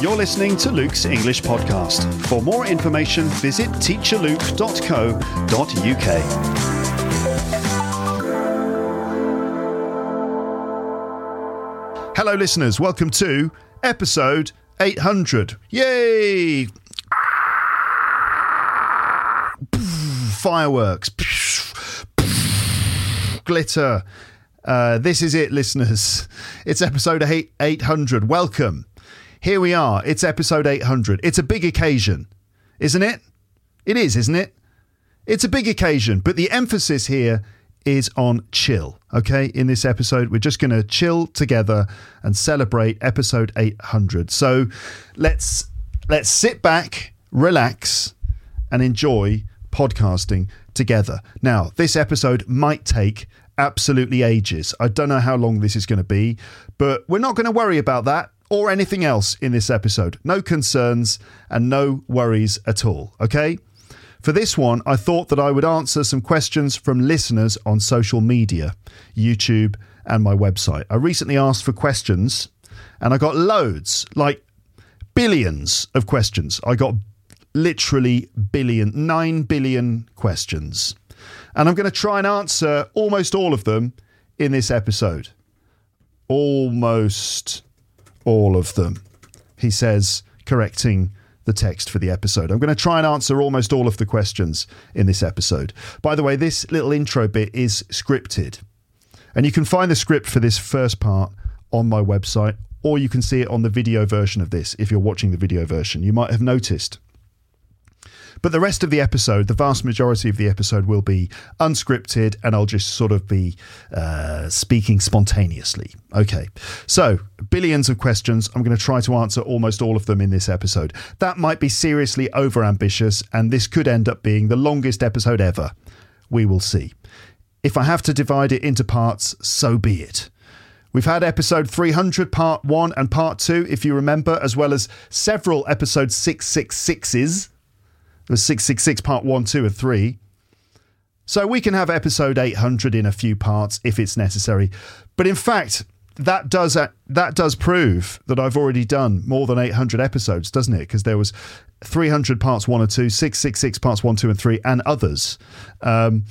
You're listening to Luke's English Podcast. For more information, visit teacherluke.co.uk. Hello, listeners. Welcome to episode 800. Yay! Fireworks. Glitter. Uh, this is it, listeners. It's episode 800. Welcome. Here we are. It's episode 800. It's a big occasion, isn't it? It is, isn't it? It's a big occasion, but the emphasis here is on chill. Okay, in this episode, we're just going to chill together and celebrate episode 800. So let's let's sit back, relax, and enjoy podcasting together. Now, this episode might take absolutely ages. I don't know how long this is going to be, but we're not going to worry about that or anything else in this episode. No concerns and no worries at all, okay? For this one, I thought that I would answer some questions from listeners on social media, YouTube, and my website. I recently asked for questions and I got loads, like billions of questions. I got literally billion, nine billion questions. And I'm going to try and answer almost all of them in this episode. Almost all of them, he says, correcting the text for the episode. I'm going to try and answer almost all of the questions in this episode. By the way, this little intro bit is scripted. And you can find the script for this first part on my website, or you can see it on the video version of this if you're watching the video version. You might have noticed but the rest of the episode, the vast majority of the episode, will be unscripted and I'll just sort of be uh, speaking spontaneously. Okay. So, billions of questions. I'm going to try to answer almost all of them in this episode. That might be seriously overambitious, and this could end up being the longest episode ever. We will see. If I have to divide it into parts, so be it. We've had episode 300, part one and part two, if you remember, as well as several episode 666s. There was 666 part 1, 2, and 3. So we can have episode 800 in a few parts if it's necessary. But in fact, that does uh, that does prove that I've already done more than 800 episodes, doesn't it? Because there was 300 parts 1 or 2, 666 parts 1, 2, and 3, and others. Um,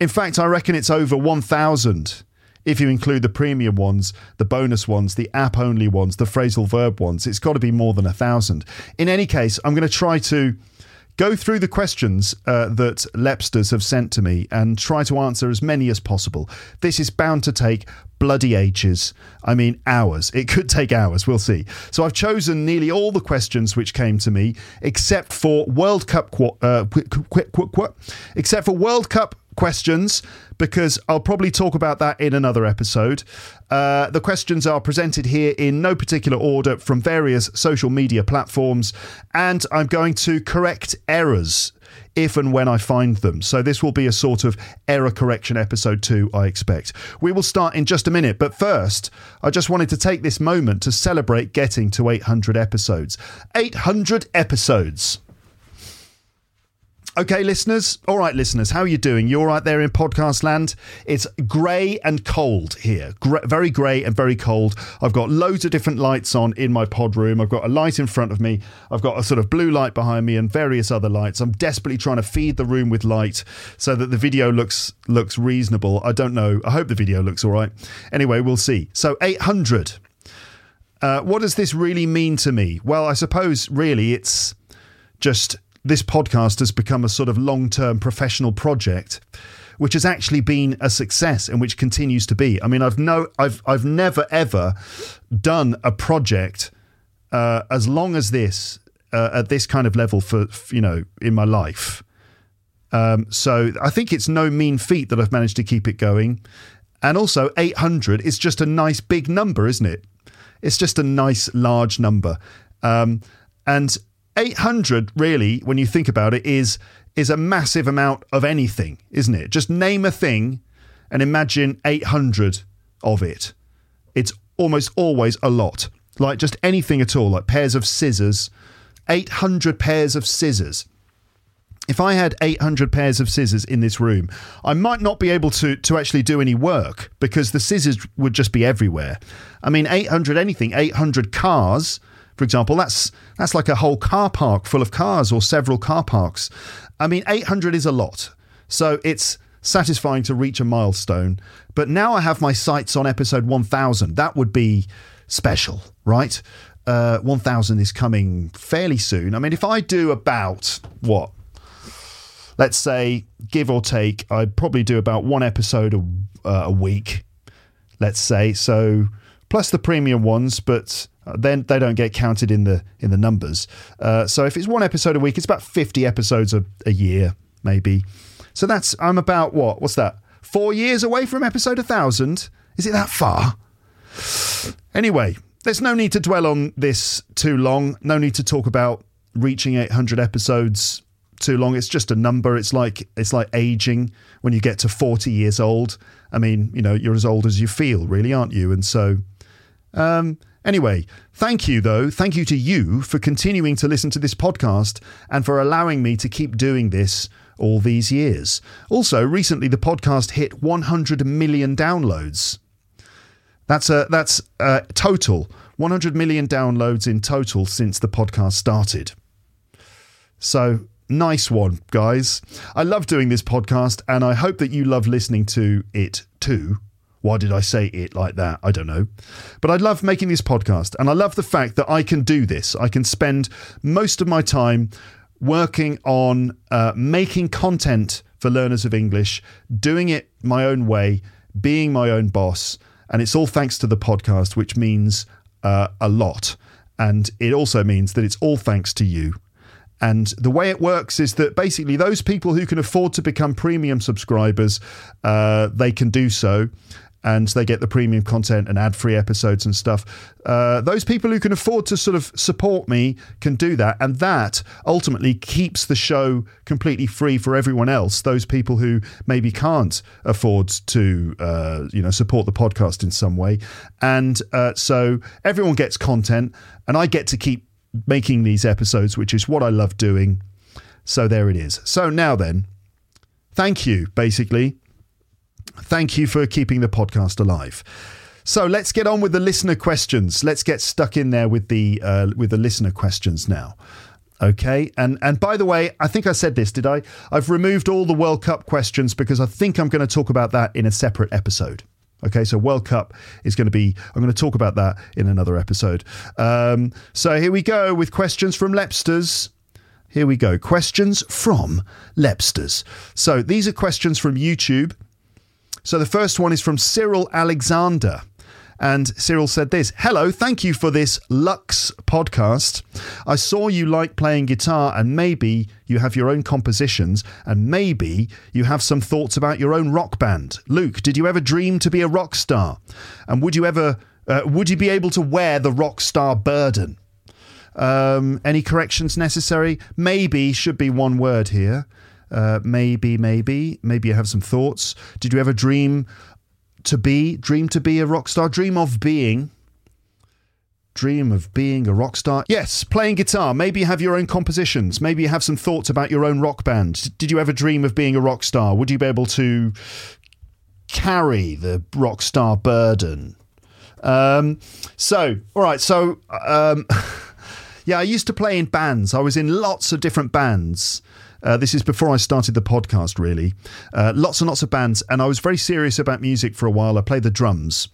in fact, I reckon it's over 1,000 if you include the premium ones, the bonus ones, the app only ones, the phrasal verb ones. It's got to be more than a thousand. In any case, I'm going to try to go through the questions uh, that Lepsters have sent to me and try to answer as many as possible. This is bound to take bloody ages. I mean, hours. It could take hours. We'll see. So I've chosen nearly all the questions which came to me, except for World Cup. Uh, except for World Cup questions because I'll probably talk about that in another episode. Uh, the questions are presented here in no particular order from various social media platforms, and I'm going to correct errors if and when I find them. So this will be a sort of error correction episode two, I expect. We will start in just a minute, but first, I just wanted to take this moment to celebrate getting to 800 episodes. 800 episodes. Okay, listeners. All right, listeners. How are you doing? You're right there in podcast land? It's grey and cold here. Very grey and very cold. I've got loads of different lights on in my pod room. I've got a light in front of me. I've got a sort of blue light behind me and various other lights. I'm desperately trying to feed the room with light so that the video looks looks reasonable. I don't know. I hope the video looks all right. Anyway, we'll see. So 800. Uh, what does this really mean to me? Well, I suppose really it's just this podcast has become a sort of long term professional project which has actually been a success and which continues to be. I mean, I've no, I've I've never ever done a project uh, as long as this uh, at this kind of level for you know in my life. Um, so I think it's no mean feat that I've managed to keep it going. And also, 800 is just a nice big number, isn't it? It's just a nice large number. Um, and 800, really, when you think about it, is is a massive amount of anything, isn't it? Just name a thing and imagine 800 of it. It's almost always a lot. Like just anything at all, like pairs of scissors, 800 pairs of scissors. If I had 800 pairs of scissors in this room, I might not be able to, to actually do any work because the scissors would just be everywhere. I mean, 800 anything, 800 cars, for example, that's that's like a whole car park full of cars or several car parks. I mean, 800 is a lot. So it's satisfying to reach a milestone. But now I have my sights on episode 1000. That would be special, right? Uh, 1000 is coming fairly soon. I mean, if I do about what? Let's say, give or take, I'd probably do about one episode a, uh, a week, let's say. So, plus the premium ones, but then they don't get counted in the in the numbers. Uh, so if it's one episode a week, it's about fifty episodes a, a year, maybe. So that's I'm about what? What's that? Four years away from episode a thousand. Is it that far? Anyway, there's no need to dwell on this too long. No need to talk about reaching 800 episodes too long. It's just a number. It's like it's like aging when you get to 40 years old. I mean, you know, you're as old as you feel, really, aren't you? And so, um, Anyway, thank you, though. Thank you to you for continuing to listen to this podcast and for allowing me to keep doing this all these years. Also, recently the podcast hit 100 million downloads. That's a that's a total 100 million downloads in total since the podcast started. So nice one, guys. I love doing this podcast, and I hope that you love listening to it too. Why did I say it like that? I don't know. But I love making this podcast and I love the fact that I can do this. I can spend most of my time working on uh, making content for learners of English, doing it my own way, being my own boss. And it's all thanks to the podcast, which means uh, a lot. And it also means that it's all thanks to you. And the way it works is that basically those people who can afford to become premium subscribers, uh, they can do so and they get the premium content and ad free episodes and stuff. Uh, those people who can afford to sort of support me can do that. And that ultimately keeps the show completely free for everyone else. Those people who maybe can't afford to, uh, you know, support the podcast in some way. And uh, so everyone gets content and I get to keep making these episodes, which is what I love doing. So there it is. So now then, thank you, basically Thank you for keeping the podcast alive. So let's get on with the listener questions. Let's get stuck in there with the uh, with the listener questions now. Okay, and and by the way, I think I said this, did I? I've removed all the World Cup questions because I think I'm going to talk about that in a separate episode. Okay, so World Cup is going to be, I'm going to talk about that in another episode. Um, so here we go with questions from Lepsters. Here we go. Questions from Lepsters. So these are questions from YouTube. So the first one is from Cyril Alexander. And Cyril said this Hello, thank you for this Lux podcast. I saw you like playing guitar, and maybe you have your own compositions, and maybe you have some thoughts about your own rock band. Luke, did you ever dream to be a rock star? And would you ever, uh, would you be able to wear the rock star burden? Um, any corrections necessary? Maybe should be one word here. Uh, maybe, maybe, maybe you have some thoughts. Did you ever dream to be, dream to be a rock star? Dream of being, dream of being a rock star? Yes, playing guitar. Maybe you have your own compositions. Maybe you have some thoughts about your own rock band. Did you ever dream of being a rock star? Would you be able to carry the rock star burden? Um, so, all right, so. Um, yeah, I used to play in bands. I was in lots of different bands. Uh, this is before I started the podcast, really. Uh, lots and lots of bands, and I was very serious about music for a while. I played the drums,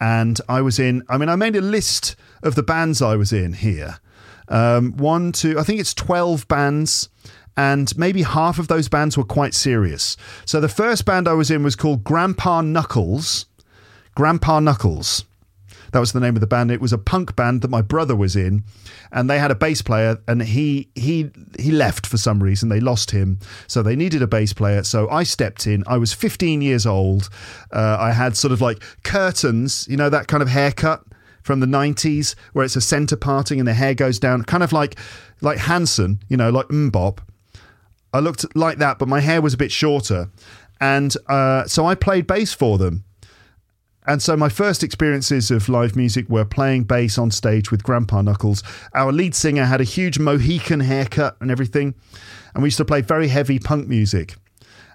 and I was in. I mean, I made a list of the bands I was in here. Um, one, two, I think it's twelve bands and maybe half of those bands were quite serious. So the first band I was in was called Grandpa Knuckles. Grandpa Knuckles. That was the name of the band. It was a punk band that my brother was in, and they had a bass player, and he he he left for some reason. They lost him, so they needed a bass player. So I stepped in. I was 15 years old. Uh, I had sort of like curtains, you know, that kind of haircut from the 90s where it's a center parting and the hair goes down, kind of like like Hanson, you know, like MMMBop. I looked like that, but my hair was a bit shorter. And uh, so I played bass for them. And so my first experiences of live music were playing bass on stage with Grandpa Knuckles. Our lead singer had a huge Mohican haircut and everything. And we used to play very heavy punk music.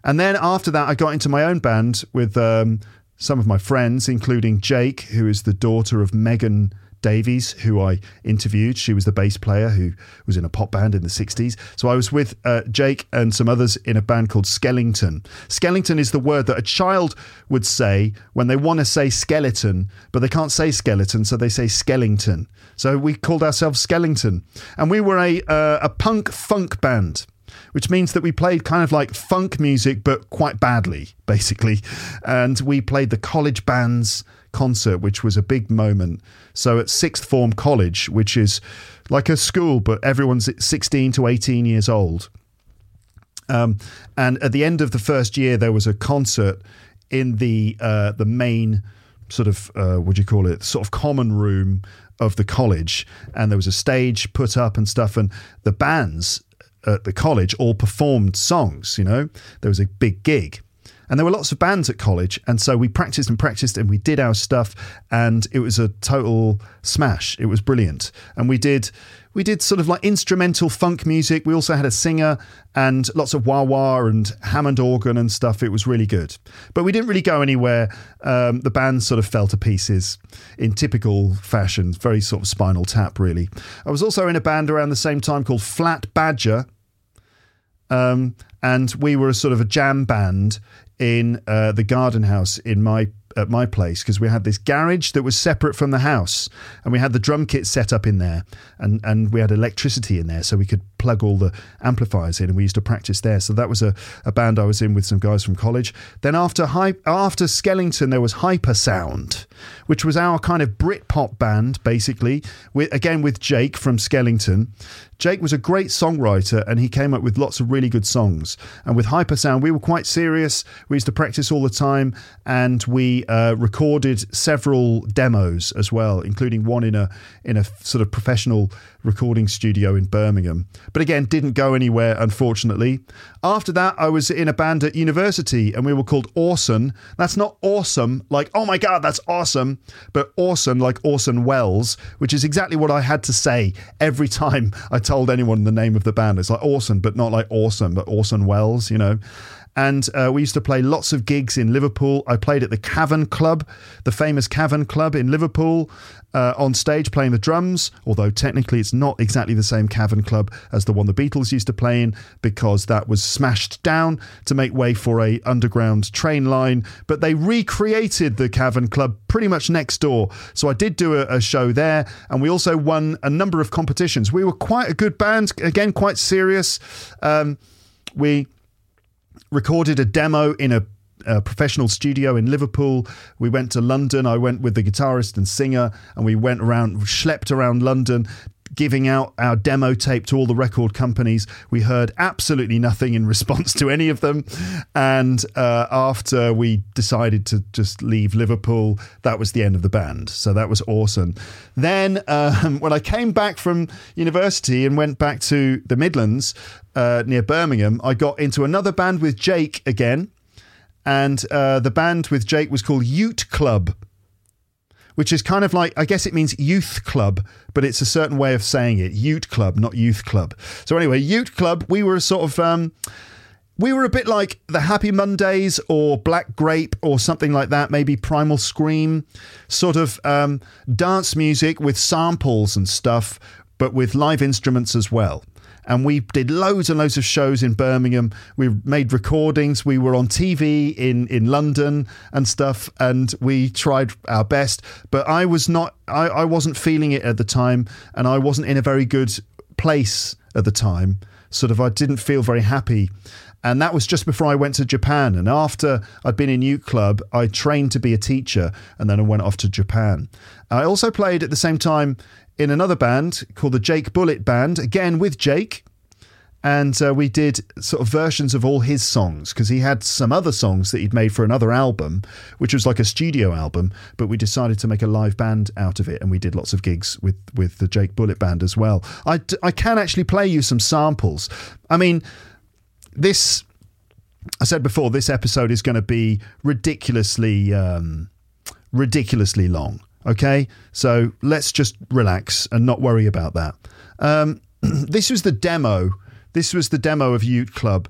And then after that, I got into my own band with um, some of my friends, including Jake, who is the daughter of Megan Davies, who I interviewed. She was the bass player who was in a pop band in the 60s. So I was with uh, Jake and some others in a band called Skellington. Skellington is the word that a child would say when they want to say skeleton, but they can't say skeleton, so they say Skellington. So we called ourselves Skellington. And we were a, uh, a punk funk band which means that we played kind of like funk music, but quite badly, basically. And we played the college bands concert, which was a big moment. So at sixth form college, which is like a school, but everyone's 16 to 18 years old. Um, and at the end of the first year, there was a concert in the uh, the main sort of uh, what do you call it? Sort of common room of the college, and there was a stage put up and stuff, and the bands at the college all performed songs. You know, there was a big gig. And there were lots of bands at college. And so we practiced and practiced and we did our stuff. And it was a total smash. It was brilliant. And we did. We did sort of like instrumental funk music. We also had a singer and lots of wah wah and Hammond organ and stuff. It was really good. But we didn't really go anywhere. Um, the band sort of fell to pieces in typical fashion, very sort of spinal tap, really. I was also in a band around the same time called Flat Badger. Um, and we were a sort of a jam band in uh, the garden house in my at my place because we had this garage that was separate from the house and we had the drum kit set up in there and and we had electricity in there so we could plug all the amplifiers in and we used to practice there so that was a, a band I was in with some guys from college then after hy- after Skellington there was Hypersound which was our kind of Britpop band basically with again with Jake from Skellington Jake was a great songwriter and he came up with lots of really good songs. And with Hypersound, we were quite serious. We used to practice all the time and we uh, recorded several demos as well, including one in a in a sort of professional recording studio in Birmingham. But again, didn't go anywhere, unfortunately. After that, I was in a band at university and we were called Orson. That's not awesome, like, oh my God, that's awesome, but Orson, like Orson Welles, which is exactly what I had to say every time I told anyone the name of the band. It's like Orson, but not like awesome, but Orson Welles, you know. And uh, we used to play lots of gigs in Liverpool. I played at the Cavern Club, the famous Cavern Club in Liverpool, uh, on stage playing the drums, although technically it's not exactly the same Cavern Club as the one the Beatles used to play in because that was smashed down to make way for a underground train line. But they recreated the Cavern Club pretty much next door. So I did do a, a show there, and we also won a number of competitions. We were quite a good band, again, quite serious. Um, we recorded a demo in a, a, professional studio in Liverpool. We went to London. I went with the guitarist and singer, and we went around, schlepped around London. Giving out our demo tape to all the record companies. We heard absolutely nothing in response to any of them. And uh, after we decided to just leave Liverpool, that was the end of the band. So that was awesome. Then, um, when I came back from university and went back to the Midlands, uh, near Birmingham, I got into another band with Jake again. And uh, the band with Jake was called Ute Club, which is kind of like, I guess it means youth club, but it's a certain way of saying it. Ute Club, not youth club. So, anyway, Ute Club, we were a sort of. Um, we were a bit like the Happy Mondays or Black Grape or something like that, maybe Primal Scream, sort of um, dance music with samples and stuff, but with live instruments as well and we did loads and loads of shows in Birmingham. We made recordings. We were on TV in in London and stuff, and we tried our best. But I was not. I, I wasn't feeling it at the time, and I wasn't in a very good place at the time. Sort of, I didn't feel very happy. And that was just before I went to Japan. And after I'd been in Ute Club, I trained to be a teacher and then I went off to Japan. I also played at the same time in another band called the Jake Bullet Band, again with Jake. And uh, we did sort of versions of all his songs because he had some other songs that he'd made for another album, which was like a studio album. But we decided to make a live band out of it, and we did lots of gigs with with the Jake Bullet Band as well. I, I can actually play you some samples. I mean, this I said before, this episode is going to be ridiculously um, ridiculously long. Okay, so let's just relax and not worry about that. Um, this was the demo. This was the demo of Ute Club.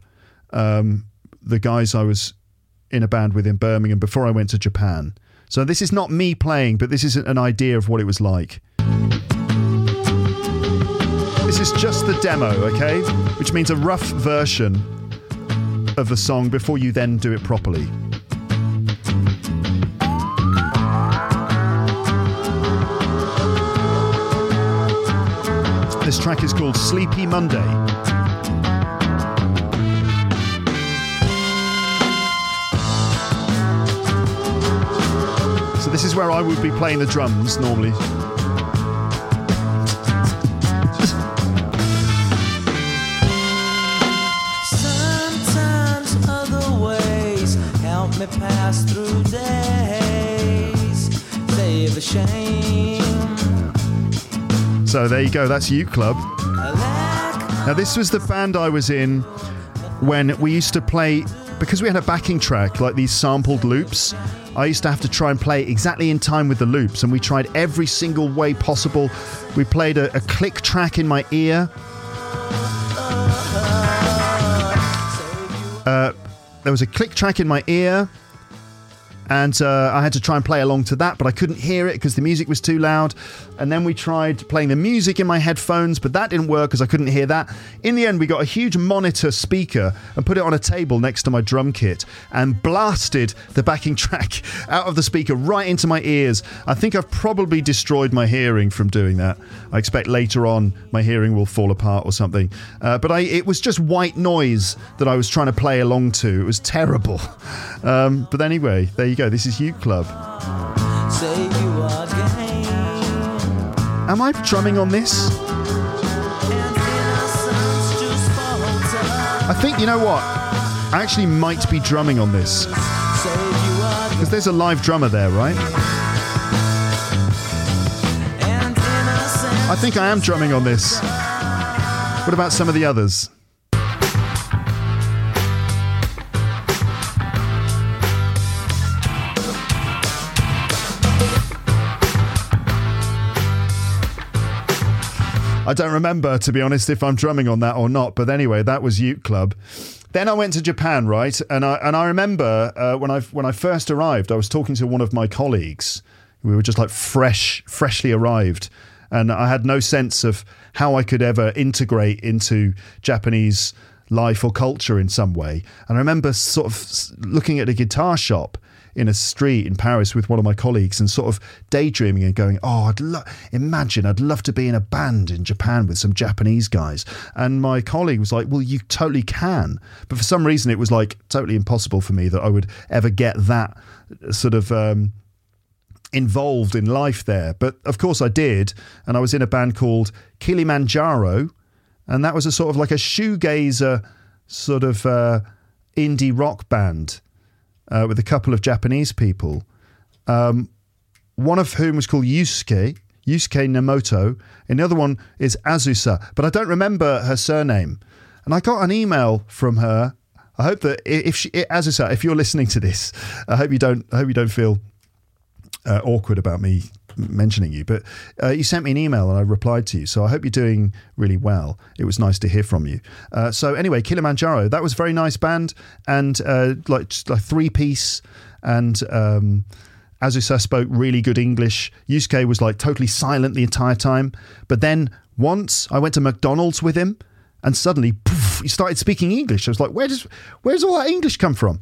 Um, the guys I was in a band with in Birmingham before I went to Japan. So this is not me playing, but this is an idea of what it was like. This is just the demo, okay? Which means a rough version of the song before you then do it properly. This track is called Sleepy Monday. So, this is where I would be playing the drums normally. So, there you go, that's Ute Club. Now, this was the band I was in when we used to play, because we had a backing track, like these sampled loops. I used to have to try and play exactly in time with the loops, and we tried every single way possible. We played a, a click track in my ear. Uh, there was a click track in my ear, and uh, I had to try and play along to that, but I couldn't hear it because the music was too loud. And then we tried playing the music in my headphones, but that didn't work because I couldn't hear that. In the end, we got a huge monitor speaker and put it on a table next to my drum kit and blasted the backing track out of the speaker right into my ears. I think I've probably destroyed my hearing from doing that. I expect later on my hearing will fall apart or something. Uh, but I, it was just white noise that I was trying to play along to. It was terrible. Um, but anyway, there you go. This is Club. You are. Am I drumming on this? And innocence just falters. I think, you know what? I actually might be drumming on this. Say you are Because there's a live drummer there, right? I think I am drumming on this. What about some of the others? I don't remember, to be honest, if I'm drumming on that or not. But anyway, that was Ute Club. Then I went to Japan, right? And I and I remember uh, when I when I first arrived, I was talking to one of my colleagues. We were just like fresh, freshly arrived, and I had no sense of how I could ever integrate into Japanese life or culture in some way. And I remember sort of looking at a guitar shop in a street in Paris with one of my colleagues and sort of daydreaming and going, "Oh, I'd lo- imagine I'd love to be in a band in Japan with some Japanese guys." And my colleague was like, "Well, you totally can," but for some reason it was like totally impossible for me that I would ever get that sort of. Um, involved in life there. But of course I did. And I was in a band called Kilimanjaro. And that was a sort of like a shoegazer sort of uh, indie rock band uh, with a couple of Japanese people. Um, one of whom was called Yusuke, Yusuke Namoto. And the other one is Azusa. But I don't remember her surname. And I got an email from her. I hope that if she, Azusa, if you're listening to this, I hope you don't. I hope you don't feel uh, awkward about me mentioning you, but uh, you sent me an email and I replied to you. So I hope you're doing really well. It was nice to hear from you. Uh, so anyway, Kilimanjaro, that was a very nice band and uh, like like three piece and. Um, Azusa spoke really good English. Yusuke was like totally silent the entire time. But then once I went to McDonald's with him and suddenly poof, he started speaking English. I was like, where does where's all that English come from?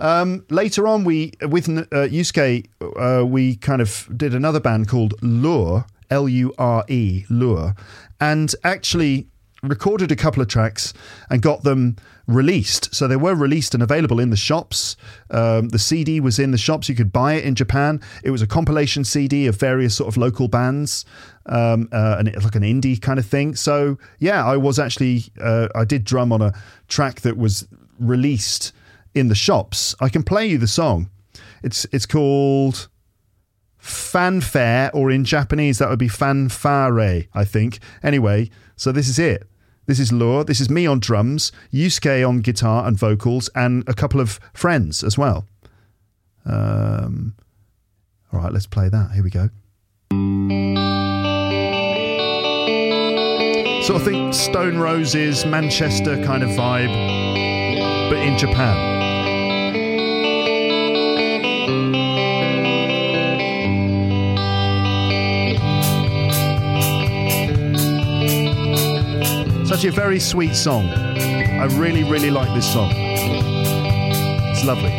Um, later on, we with uh, Yusuke, uh, we kind of did another band called Lure, L U R E, Lure, and actually recorded a couple of tracks and got them released. So they were released and available in the shops. Um, the CD was in the shops. You could buy it in Japan. It was a compilation CD of various sort of local bands, um, uh, and it, like an indie kind of thing. So yeah, I was actually uh, I did drum on a track that was released in the shops. I can play you the song. It's it's called fanfare, or in Japanese that would be fanfare, I think. Anyway, so this is it. This is Lure. This is me on drums, Yusuke on guitar and vocals, and a couple of friends as well. Um, all right, let's play that. Here we go. Sort of think Stone Roses, Manchester kind of vibe, but in Japan. It's a very sweet song. I really, really like this song. It's lovely.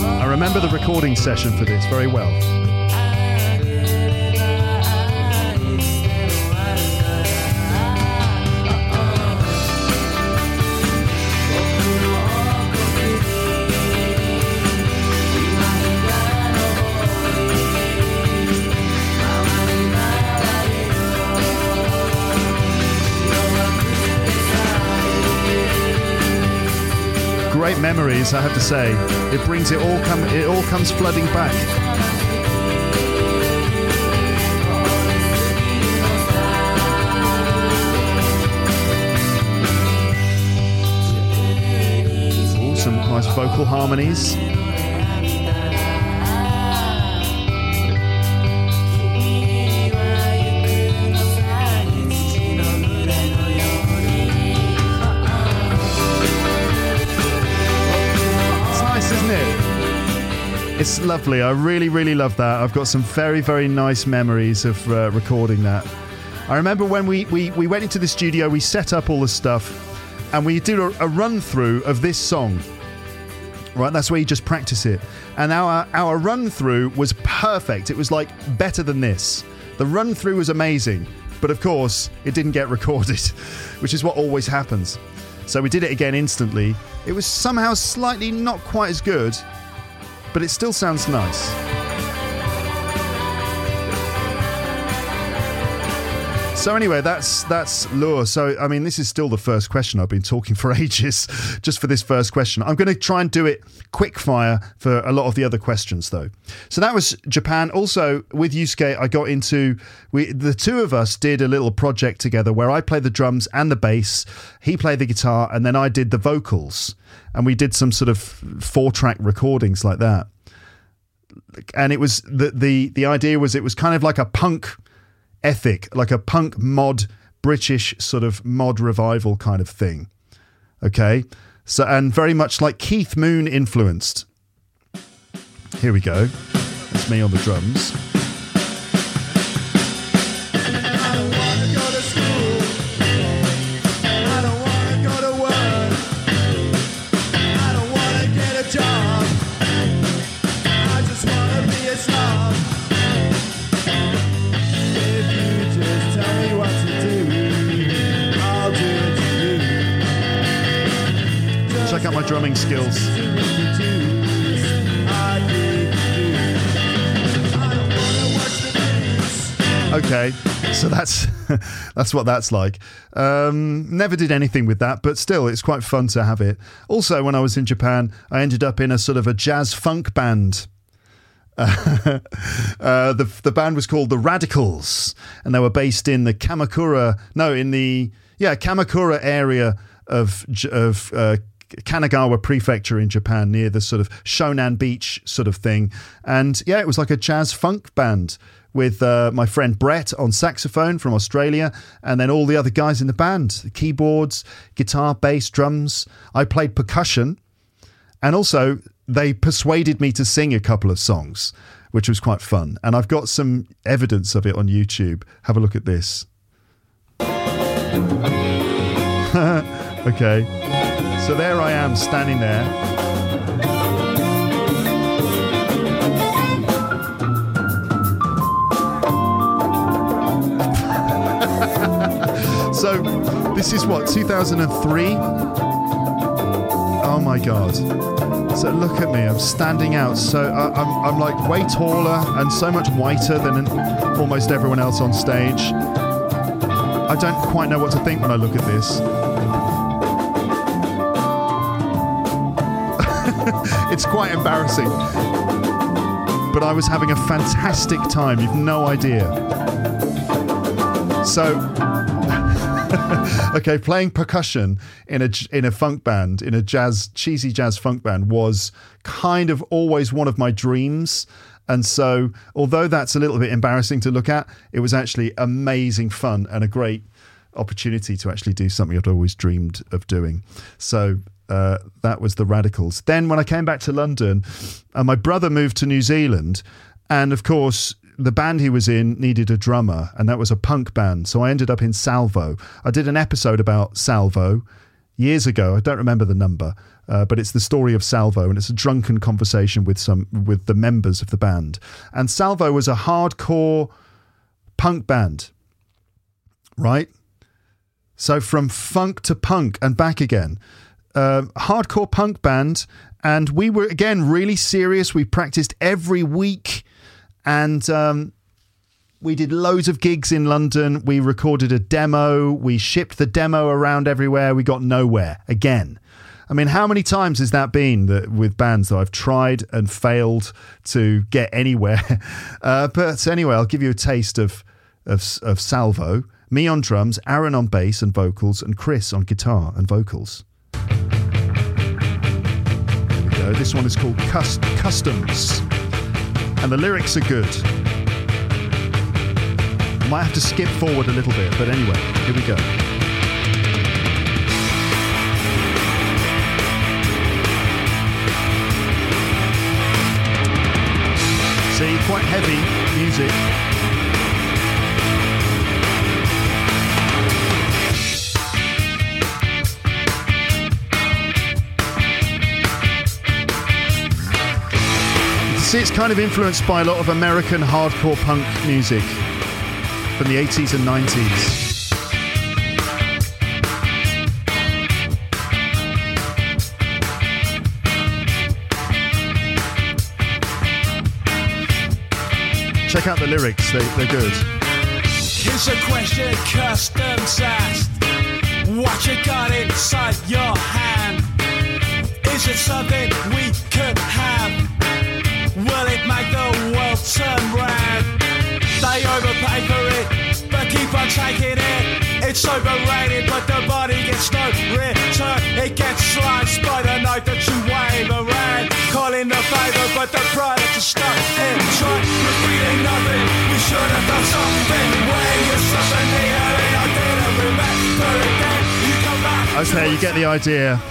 I remember the recording session for this very well. Great memories, I have to say. It brings it all come it all comes flooding back. Ooh, some nice vocal harmonies. It's lovely. I really, really love that. I've got some very, very nice memories of uh, recording that. I remember when we, we, we went into the studio, we set up all the stuff, and we did a, a run through of this song. Right, that's where you just practice it. And our our run through was perfect. It was like better than this. The run through was amazing, but of course, it didn't get recorded, which is what always happens. So we did it again instantly. It was somehow slightly not quite as good, but it still sounds nice. So anyway, that's that's lure. So I mean, this is still the first question. I've been talking for ages just for this first question. I'm going to try and do it quick fire for a lot of the other questions, though. So that was Japan. Also with Yusuke, I got into we the two of us did a little project together where I played the drums and the bass, he played the guitar, and then I did the vocals, and we did some sort of four track recordings like that. And it was the the the idea was it was kind of like a punk ethic, like a punk mod, British sort of mod revival kind of thing. Okay. So, and very much like Keith Moon influenced. Here we go. It's me on the drums. Watch the news. Okay, so that's that's what that's like. Um, never did anything with that, but still, it's quite fun to have it. Also, when I was in Japan, I ended up in a sort of a jazz funk band. uh, the the band was called the Radicals, and they were based in the Kamakura. No, in the yeah Kamakura area of of uh, Kanagawa Prefecture in Japan, near the sort of Shonan Beach sort of thing. And yeah, it was like a jazz funk band with uh, my friend Brett on saxophone from Australia, and then all the other guys in the band keyboards, guitar, bass, drums. I played percussion. And also, they persuaded me to sing a couple of songs, which was quite fun. And I've got some evidence of it on YouTube. Have a look at this. okay. So there I am standing there. so this is what 2003 oh my god. So look at me i'm standing out. So I, I'm, I'm like way taller and so much whiter than almost everyone else on stage. I don't quite know what to think when i look at this it's quite embarrassing but i was having a fantastic time you've no idea so okay, playing percussion in a in a funk band, in a jazz cheesy jazz funk band was kind of always one of my dreams. And so, although that's a little bit embarrassing to look at, it was actually amazing fun and a great opportunity to actually do something I'd always dreamed of doing. So uh, that was the Radicals. Then, when I came back to London, uh, my brother moved to New Zealand, and of course, the band he was in needed a drummer, and that was a punk band. So I ended up in Salvo. I did an episode about Salvo years ago. I don't remember the number, uh, but it's the story of Salvo, and it's a drunken conversation with some with the members of the band. And Salvo was a hardcore punk band, right? So from funk to punk and back again, uh, hardcore punk band, and we were again really serious. We practiced every week and um, we did loads of gigs in London. We recorded a demo. We shipped the demo around everywhere. We got nowhere again. I mean, how many times has that been that with bands that I've tried and failed to get anywhere? Uh, but anyway, I'll give you a taste of, of of Salvo. Me on drums, Aaron on bass and vocals, and Chris on guitar and vocals. This one is called Cust- Customs and the lyrics are good. I might have to skip forward a little bit, but anyway, here we go. See, quite heavy music. See, it's kind of influenced by a lot of American hardcore punk music from the 80s and 90s. Check out the lyrics, they, they're good. Here's a question customs asked. What you got inside your hand? Is it something we could have? Will it make the world turn round? They overpay for it, but keep on taking it. It's overrated, but the body gets no return. It gets sliced by the knife that you wave around. Calling the favour, but the product is stuck. We're feeling nothing. We should have done something. When you're such a needle, I didn't remember again. You come back. Okay, you get the idea.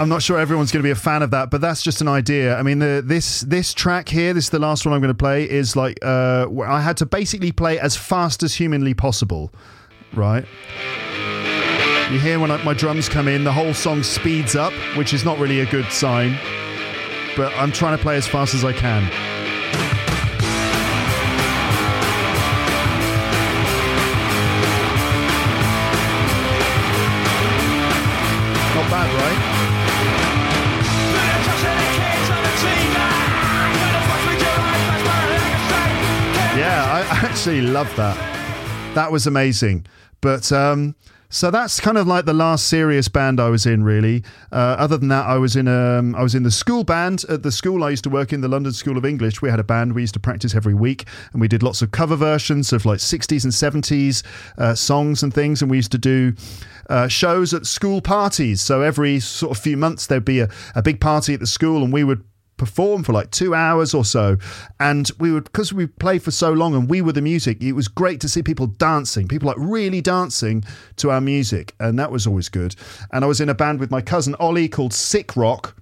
I'm not sure everyone's going to be a fan of that, but that's just an idea. I mean, the, this this track here, this is the last one I'm going to play, is like uh, I had to basically play as fast as humanly possible, right? You hear when I, my drums come in, the whole song speeds up, which is not really a good sign, but I'm trying to play as fast as I can. Actually love that. That was amazing. But um, so that's kind of like the last serious band I was in, really. Uh, other than that, I was in um, I was in the school band at the school I used to work in, the London School of English. We had a band we used to practice every week, and we did lots of cover versions of like 60s and 70s uh, songs and things. And we used to do uh, shows at school parties. So every sort of few months there'd be a, a big party at the school, and we would perform for like two hours or so. And we would because we played for so long and we were the music it was great to see people dancing people like really dancing to our music. And that was always good. And i was in a band with my cousin ollie called sick rock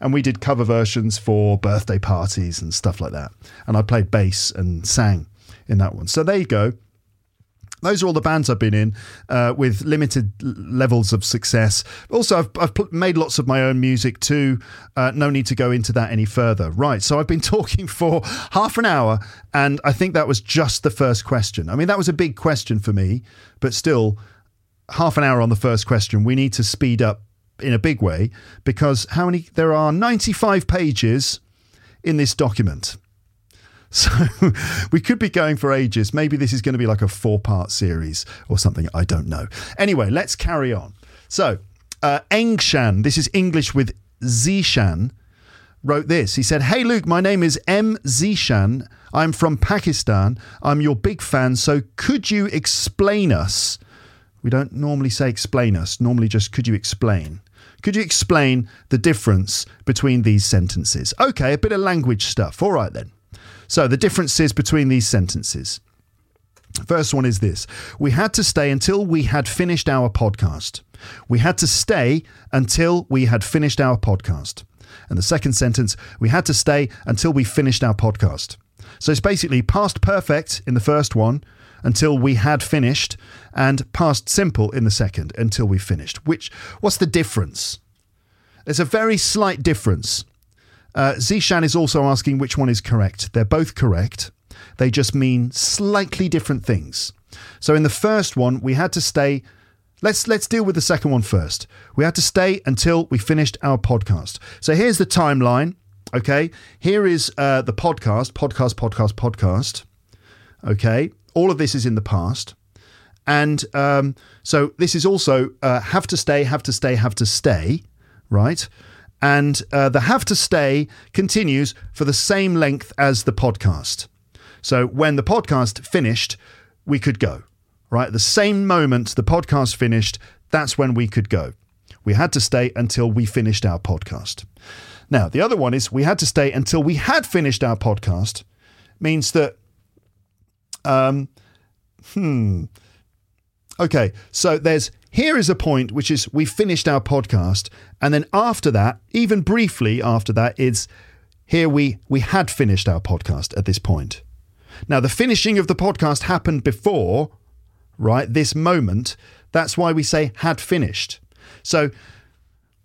and we did cover versions for birthday parties and stuff like that. And i played bass and sang in that one. So there you go those are all the bands I've been in uh, with limited levels of success. Also, I've, I've made lots of my own music too. Uh, no need to go into that any further. Right. So I've been talking for half an hour, and I think that was just the first question. I mean, that was a big question for me, but still, half an hour on the first question. We need to speed up in a big way because how many? There are 95 pages in this document. So we could be going for ages. Maybe this is going to be like a four part series or something. I don't know. Anyway, let's carry on. So, uh, Engshan, this is English with Zishan, wrote this. He said, Hey Luke, my name is M. Zishan. I'm from Pakistan. I'm your big fan. So could you explain us? We don't normally say explain us, normally just could you explain? Could you explain the difference between these sentences? Okay, a bit of language stuff. All right then. So, the differences between these sentences. First one is this We had to stay until we had finished our podcast. We had to stay until we had finished our podcast. And the second sentence, we had to stay until we finished our podcast. So it's basically past perfect in the first one until we had finished, and past simple in the second until we finished. Which, what's the difference? There's a very slight difference. Uh, Zishan is also asking which one is correct. They're both correct. They just mean slightly different things. So in the first one, we had to stay. Let's let's deal with the second one first. We had to stay until we finished our podcast. So here's the timeline. Okay, here is uh, the podcast, podcast, podcast, podcast. Okay, all of this is in the past, and um, so this is also uh, have to stay, have to stay, have to stay, right? And uh, the have to stay continues for the same length as the podcast. So when the podcast finished, we could go, right? The same moment the podcast finished, that's when we could go. We had to stay until we finished our podcast. Now, the other one is we had to stay until we had finished our podcast, means that, um, hmm, okay, so there's here is a point which is we finished our podcast, and then after that, even briefly after that, it's here we we had finished our podcast at this point. Now, the finishing of the podcast happened before, right? This moment. That's why we say had finished. So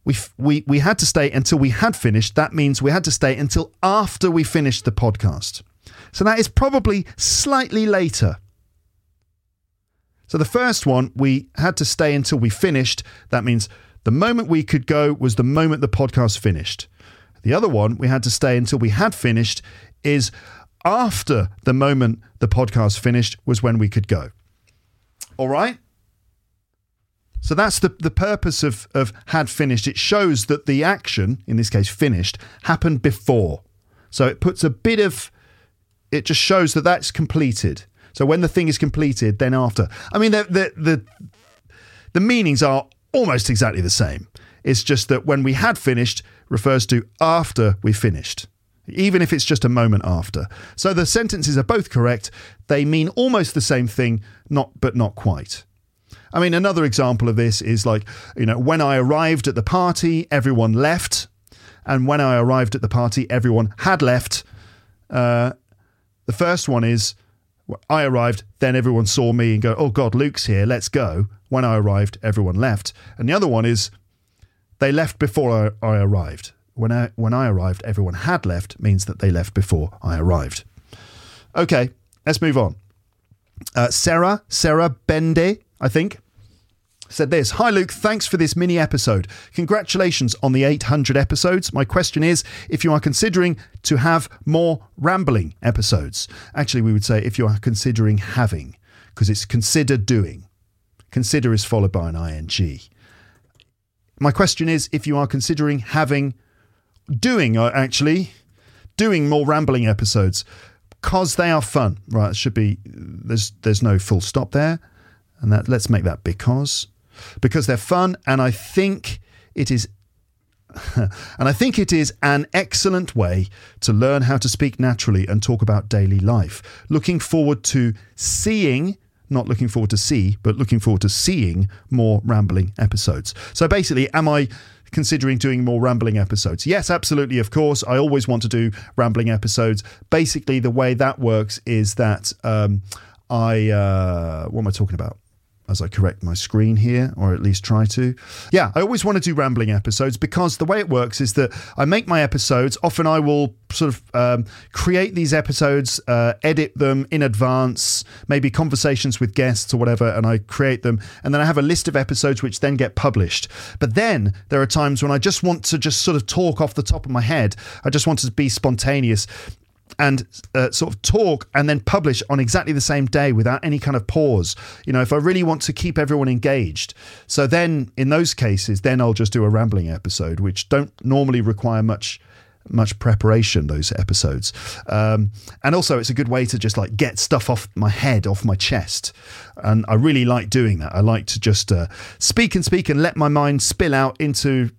we, we, we had to stay until we had finished. That means we had to stay until after we finished the podcast. So that is probably slightly later. So the first one, we had to stay until we finished. That means the moment we could go was the moment the podcast finished. The other one, we had to stay until we had finished, is after the moment the podcast finished was when we could go. All right? So that's the, the purpose of, of had finished. It shows that the action, in this case finished, happened before. So it puts a bit of, it just shows that that's completed. So when the thing is completed, then after. I mean, the, the, the, the meanings are almost exactly the same. It's just that when we had finished refers to after we finished, even if it's just a moment after. So the sentences are both correct. They mean almost the same thing, not but not quite. I mean, another example of this is like, you know, when I arrived at the party, everyone left. And when I arrived at the party, everyone had left. Uh, the first one is I arrived, then everyone saw me and go, oh God, Luke's here, let's go. When I arrived, everyone left. And the other one is they left before I, I arrived. When I, when I arrived, everyone had left, means that they left before I arrived. Okay, let's move on. Uh, Sarah, Sarah Bende, I think, said this Hi, Luke. Thanks for this mini episode. Congratulations on the 800 episodes. My question is if you are considering to have more rambling episodes. Actually, we would say if you are considering having, because it's consider doing. Consider is followed by an ing. My question is if you are considering having, doing, uh, actually, doing more rambling episodes because they are fun. Right, it should be there's there's no full stop there, and that let's make that because because they're fun, and I think it is. and I think it is an excellent way to learn how to speak naturally and talk about daily life. Looking forward to seeing, not looking forward to see, but looking forward to seeing more rambling episodes. So basically, am I considering doing more rambling episodes? Yes, absolutely, of course. I always want to do rambling episodes. Basically, the way that works is that um, I uh, what am I talking about? As I correct my screen here, or at least try to. Yeah, I always want to do rambling episodes because the way it works is that I make my episodes. Often I will sort of um, create these episodes, uh, edit them in advance, maybe conversations with guests or whatever, and I create them. And then I have a list of episodes which then get published. But then there are times when I just want to just sort of talk off the top of my head. I just want to be spontaneous and uh, sort of talk and then publish on exactly the same day without any kind of pause. You know, if I really want to keep everyone engaged. So then in those cases, then I'll just do a rambling episode, which don't normally require much much preparation those episodes. Um, and also it's a good way to just like get stuff off my head off my chest. And i really like doing that. I like to just uh, speak and speak and let my mind spill out into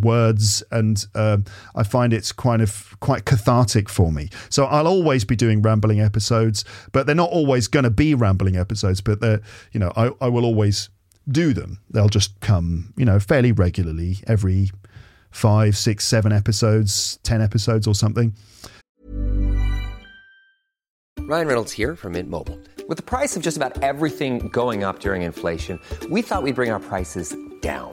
words. And um, i find it's kind of quite cathartic for me. So i'll always be doing rambling episodes but they're not always going to be rambling episodes but they're you know I, I will always do them. They'll just come you know fairly regularly every five, six, seven episodes, 10 episodes or something. Ryan Reynolds here from Mint Mobile. With the price of just about everything going up during inflation, we thought we'd bring our prices down.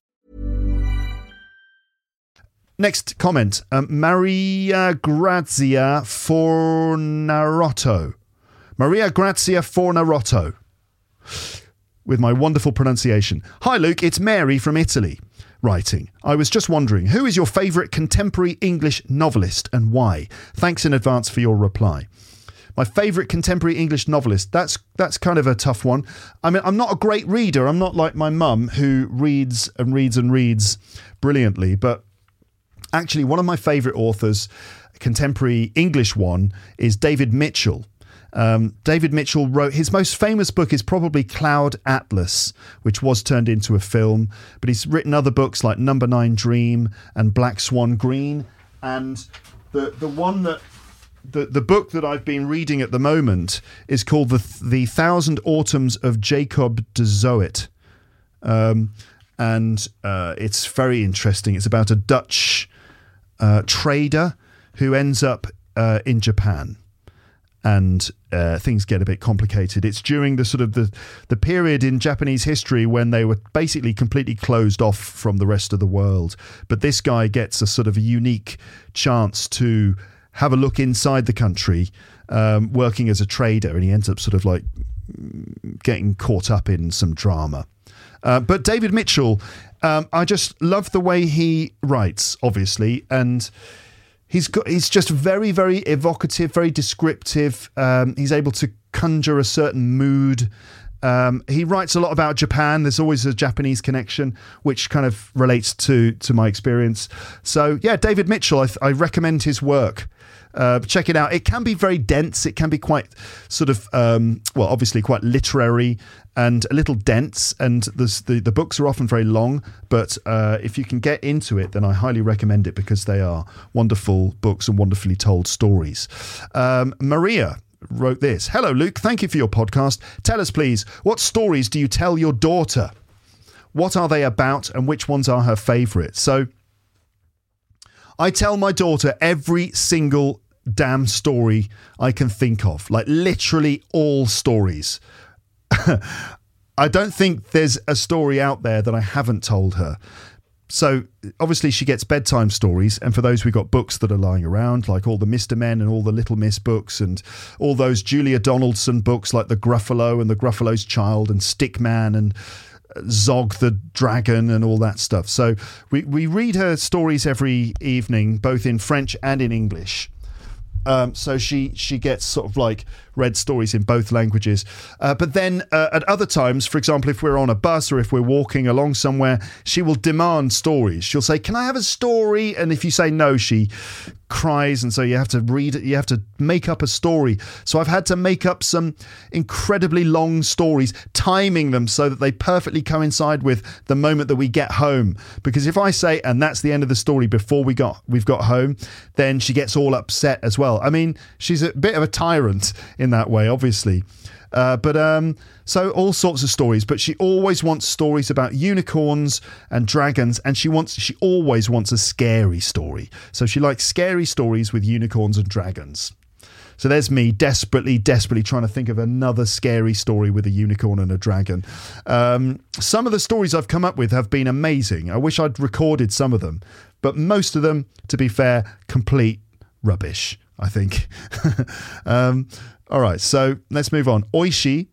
Next comment um, Maria Grazia Fornarotto. Maria Grazia Fornarotto. With my wonderful pronunciation. Hi, Luke. It's Mary from Italy writing. I was just wondering, who is your favourite contemporary English novelist and why? Thanks in advance for your reply. My favourite contemporary English novelist. That's that's kind of a tough one. I mean, I'm not a great reader. I'm not like my mum who reads and reads and reads brilliantly. But actually, one of my favourite authors, contemporary English one, is David Mitchell. Um, David Mitchell wrote his most famous book is probably Cloud Atlas, which was turned into a film. But he's written other books like Number Nine Dream and Black Swan Green. And the the one that the, the book that I've been reading at the moment is called the the Thousand Autumns of Jacob de Zoet, um, and uh, it's very interesting. It's about a Dutch uh, trader who ends up uh, in Japan, and uh, things get a bit complicated. It's during the sort of the the period in Japanese history when they were basically completely closed off from the rest of the world. But this guy gets a sort of a unique chance to have a look inside the country, um, working as a trader, and he ends up sort of like getting caught up in some drama. Uh, but David Mitchell, um, I just love the way he writes, obviously, and he's got he's just very very evocative, very descriptive. Um, he's able to conjure a certain mood. Um, he writes a lot about Japan. There's always a Japanese connection, which kind of relates to to my experience. So yeah, David Mitchell, I, I recommend his work. Uh, check it out. It can be very dense. It can be quite sort of, um, well, obviously quite literary and a little dense. And the the, books are often very long. But uh, if you can get into it, then I highly recommend it because they are wonderful books and wonderfully told stories. Um, Maria wrote this Hello, Luke. Thank you for your podcast. Tell us, please, what stories do you tell your daughter? What are they about and which ones are her favourites? So I tell my daughter every single damn story I can think of, like literally all stories. I don't think there's a story out there that I haven't told her. So obviously she gets bedtime stories, and for those we've got books that are lying around, like all the Mister Men and all the Little Miss books, and all those Julia Donaldson books like the Gruffalo and the Gruffalo's Child and Stickman and Zog the dragon and all that stuff. So we, we read her stories every evening, both in French and in English. Um, so she she gets sort of like read stories in both languages. Uh, but then uh, at other times, for example, if we're on a bus or if we're walking along somewhere, she will demand stories. She'll say, "Can I have a story?" And if you say no, she cries, and so you have to read. You have to make up a story. So I've had to make up some incredibly long stories, timing them so that they perfectly coincide with the moment that we get home. Because if I say, "And that's the end of the story," before we got we've got home, then she gets all upset as well. I mean, she's a bit of a tyrant in that way, obviously. Uh, but um, so all sorts of stories, but she always wants stories about unicorns and dragons, and she wants she always wants a scary story. So she likes scary stories with unicorns and dragons. So there's me desperately, desperately trying to think of another scary story with a unicorn and a dragon. Um, some of the stories I've come up with have been amazing. I wish I'd recorded some of them, but most of them, to be fair, complete rubbish. I think. um, all right, so let's move on. Oishi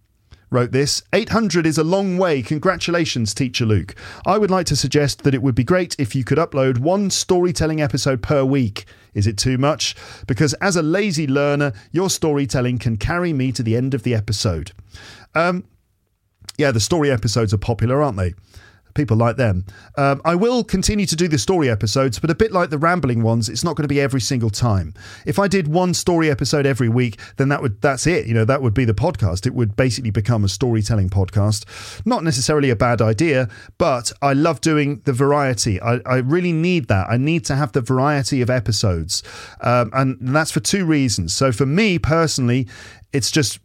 wrote this 800 is a long way. Congratulations, Teacher Luke. I would like to suggest that it would be great if you could upload one storytelling episode per week. Is it too much? Because as a lazy learner, your storytelling can carry me to the end of the episode. Um, yeah, the story episodes are popular, aren't they? People like them. Um, I will continue to do the story episodes, but a bit like the rambling ones, it's not going to be every single time. If I did one story episode every week, then that would that's it. You know, that would be the podcast. It would basically become a storytelling podcast. Not necessarily a bad idea, but I love doing the variety. I, I really need that. I need to have the variety of episodes, um, and that's for two reasons. So for me personally, it's just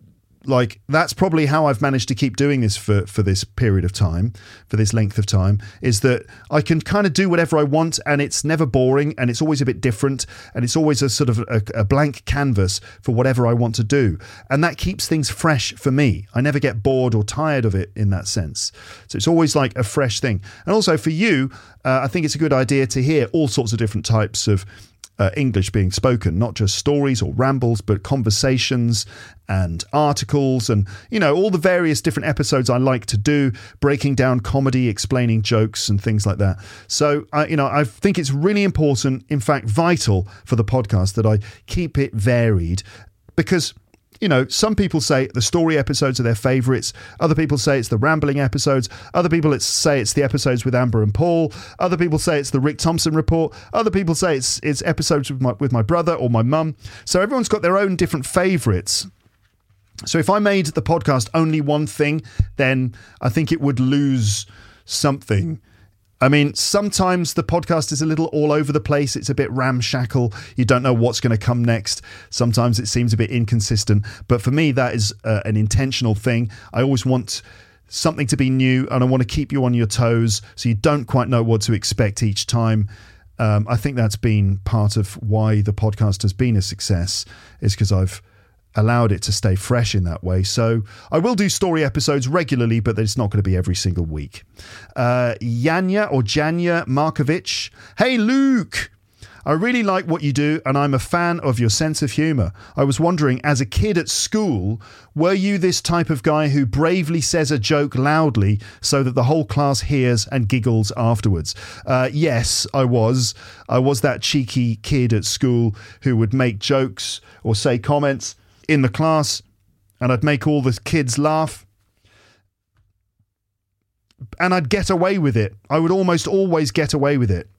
like that's probably how I've managed to keep doing this for for this period of time, for this length of time, is that I can kind of do whatever I want, and it's never boring, and it's always a bit different, and it's always a sort of a, a blank canvas for whatever I want to do, and that keeps things fresh for me. I never get bored or tired of it in that sense, so it's always like a fresh thing. And also for you, uh, I think it's a good idea to hear all sorts of different types of uh, English being spoken, not just stories or rambles, but conversations and articles and, you know, all the various different episodes I like to do, breaking down comedy, explaining jokes and things like that. So, uh, you know, I think it's really important, in fact, vital for the podcast that I keep it varied because you know, some people say the story episodes are their favourites. Other people say it's the rambling episodes. Other people say it's the episodes with Amber and Paul. Other people say it's the Rick Thompson report. Other people say it's it's episodes with my with my brother or my mum. So everyone's got their own different favourites. So if I made the podcast only one thing, then I think it would lose something. I mean, sometimes the podcast is a little all over the place. It's a bit ramshackle. You don't know what's going to come next. Sometimes it seems a bit inconsistent. But for me, that is uh, an intentional thing. I always want something to be new and I want to keep you on your toes so you don't quite know what to expect each time. Um, I think that's been part of why the podcast has been a success, is because I've allowed it to stay fresh in that way. So I will do story episodes regularly, but it's not going to be every single week. Uh, or Janya Markovic. Hey, Luke. I really like what you do, and I'm a fan of your sense of humour. I was wondering, as a kid at school, were you this type of guy who bravely says a joke loudly so that the whole class hears and giggles afterwards? Uh, yes, I was. I was that cheeky kid at school who would make jokes or say comments in the class and I'd make all the kids laugh. And I'd get away with it. I would almost always get away with it.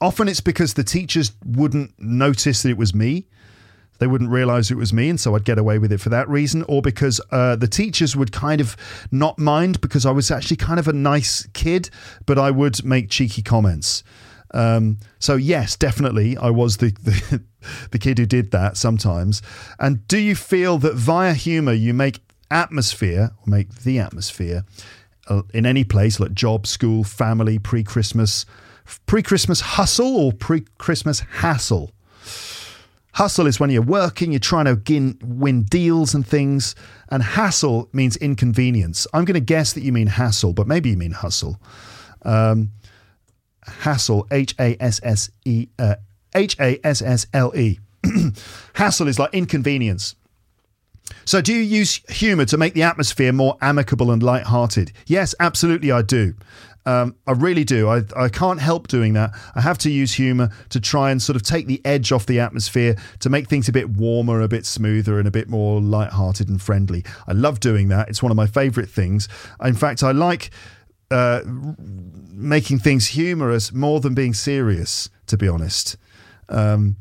Often it's because the teachers wouldn't notice that it was me. They wouldn't realize it was me, and so I'd get away with it for that reason, or because uh, the teachers would kind of not mind because I was actually kind of a nice kid, but I would make cheeky comments. Um, so yes, definitely, I was the, the the kid who did that sometimes. And do you feel that via humor you make atmosphere or make the atmosphere uh, in any place like job, school, family, pre-Christmas, pre-Christmas hustle or pre-Christmas hassle? Hustle is when you're working, you're trying to win, win deals and things. And hassle means inconvenience. I'm going to guess that you mean hassle, but maybe you mean hustle. Um, hassle, H A S S E, uh, H A S S L E. Hassle is like inconvenience. So, do you use humour to make the atmosphere more amicable and light-hearted? Yes, absolutely, I do. Um, I really do. I, I can't help doing that. I have to use humour to try and sort of take the edge off the atmosphere to make things a bit warmer, a bit smoother, and a bit more light-hearted and friendly. I love doing that. It's one of my favourite things. In fact, I like uh, making things humorous more than being serious, to be honest. Um,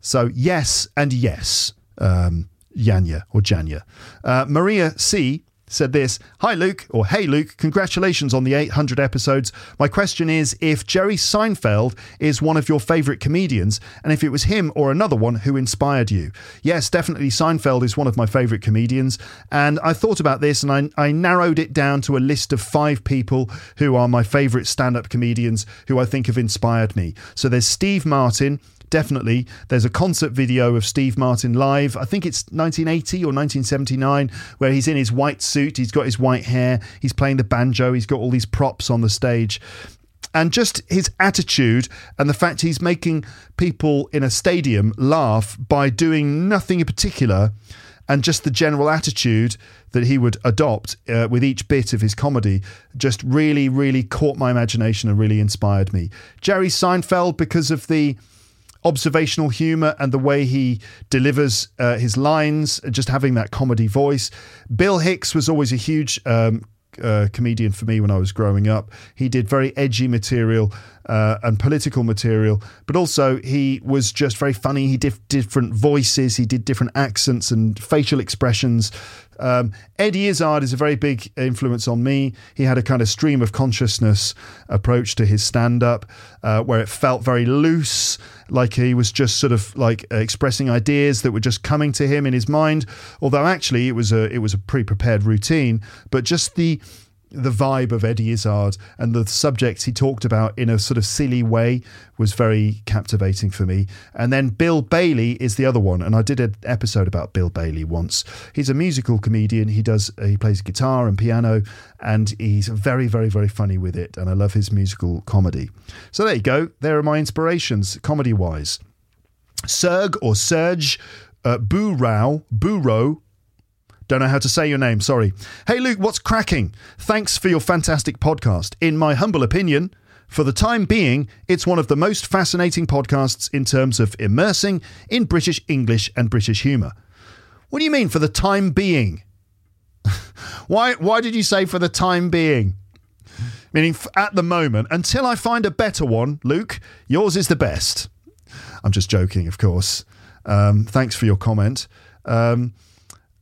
so, yes and yes, um, Yanya or Janya. Uh, Maria C said this Hi, Luke, or Hey, Luke, congratulations on the 800 episodes. My question is if Jerry Seinfeld is one of your favourite comedians, and if it was him or another one who inspired you. Yes, definitely Seinfeld is one of my favourite comedians. And I thought about this and I, I narrowed it down to a list of five people who are my favourite stand up comedians who I think have inspired me. So there's Steve Martin definitely. There's a concert video of Steve Martin live. I think it's 1980 or 1979, where he's in his white suit, he's got his white hair, he's playing the banjo, he's got all these props on the stage. And just his attitude and the fact he's making people in a stadium laugh by doing nothing in particular and just the general attitude that he would adopt uh, with each bit of his comedy just really, really caught my imagination and really inspired me. Jerry Seinfeld, because of the observational humor and the way he delivers uh, his lines, just having that comedy voice. Bill Hicks was always a huge um, uh, comedian for me when I was growing up. He did very edgy material uh, and political material, but also he was just very funny. He did different voices, he did different accents and facial expressions. Um, Eddie Izzard is a very big influence on me. He had a kind of stream of consciousness approach to his stand up uh, where it felt very loose, like he was just sort of like uh, expressing ideas that were just coming to him in his mind. Although actually it was a it was a pre prepared routine, but just the the vibe of Eddie Izzard and the subjects he talked about in a sort of silly way was very captivating for me. And then Bill Bailey is the other one, and I did an episode about Bill Bailey once. He's a musical comedian. He does he plays guitar and piano, and he's very very very funny with it. And I love his musical comedy. So there you go. There are my inspirations comedy wise. Serg or Serge uh, Burrow Burrow don't know how to say your name, sorry. Hey Luke, what's cracking? Thanks for your fantastic podcast. In my humble opinion, for the time being, it's one of the most fascinating podcasts in terms of immersing in British English and British humour. What do you mean for the time being? why why did you say for the time being? Meaning at the moment, until I find a better one, Luke, yours is the best. I'm just joking, of course. Um, thanks for your comment. Um,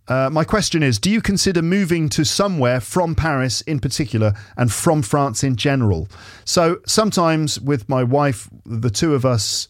uh, my question is Do you consider moving to somewhere from Paris in particular and from France in general? So sometimes with my wife, the two of us,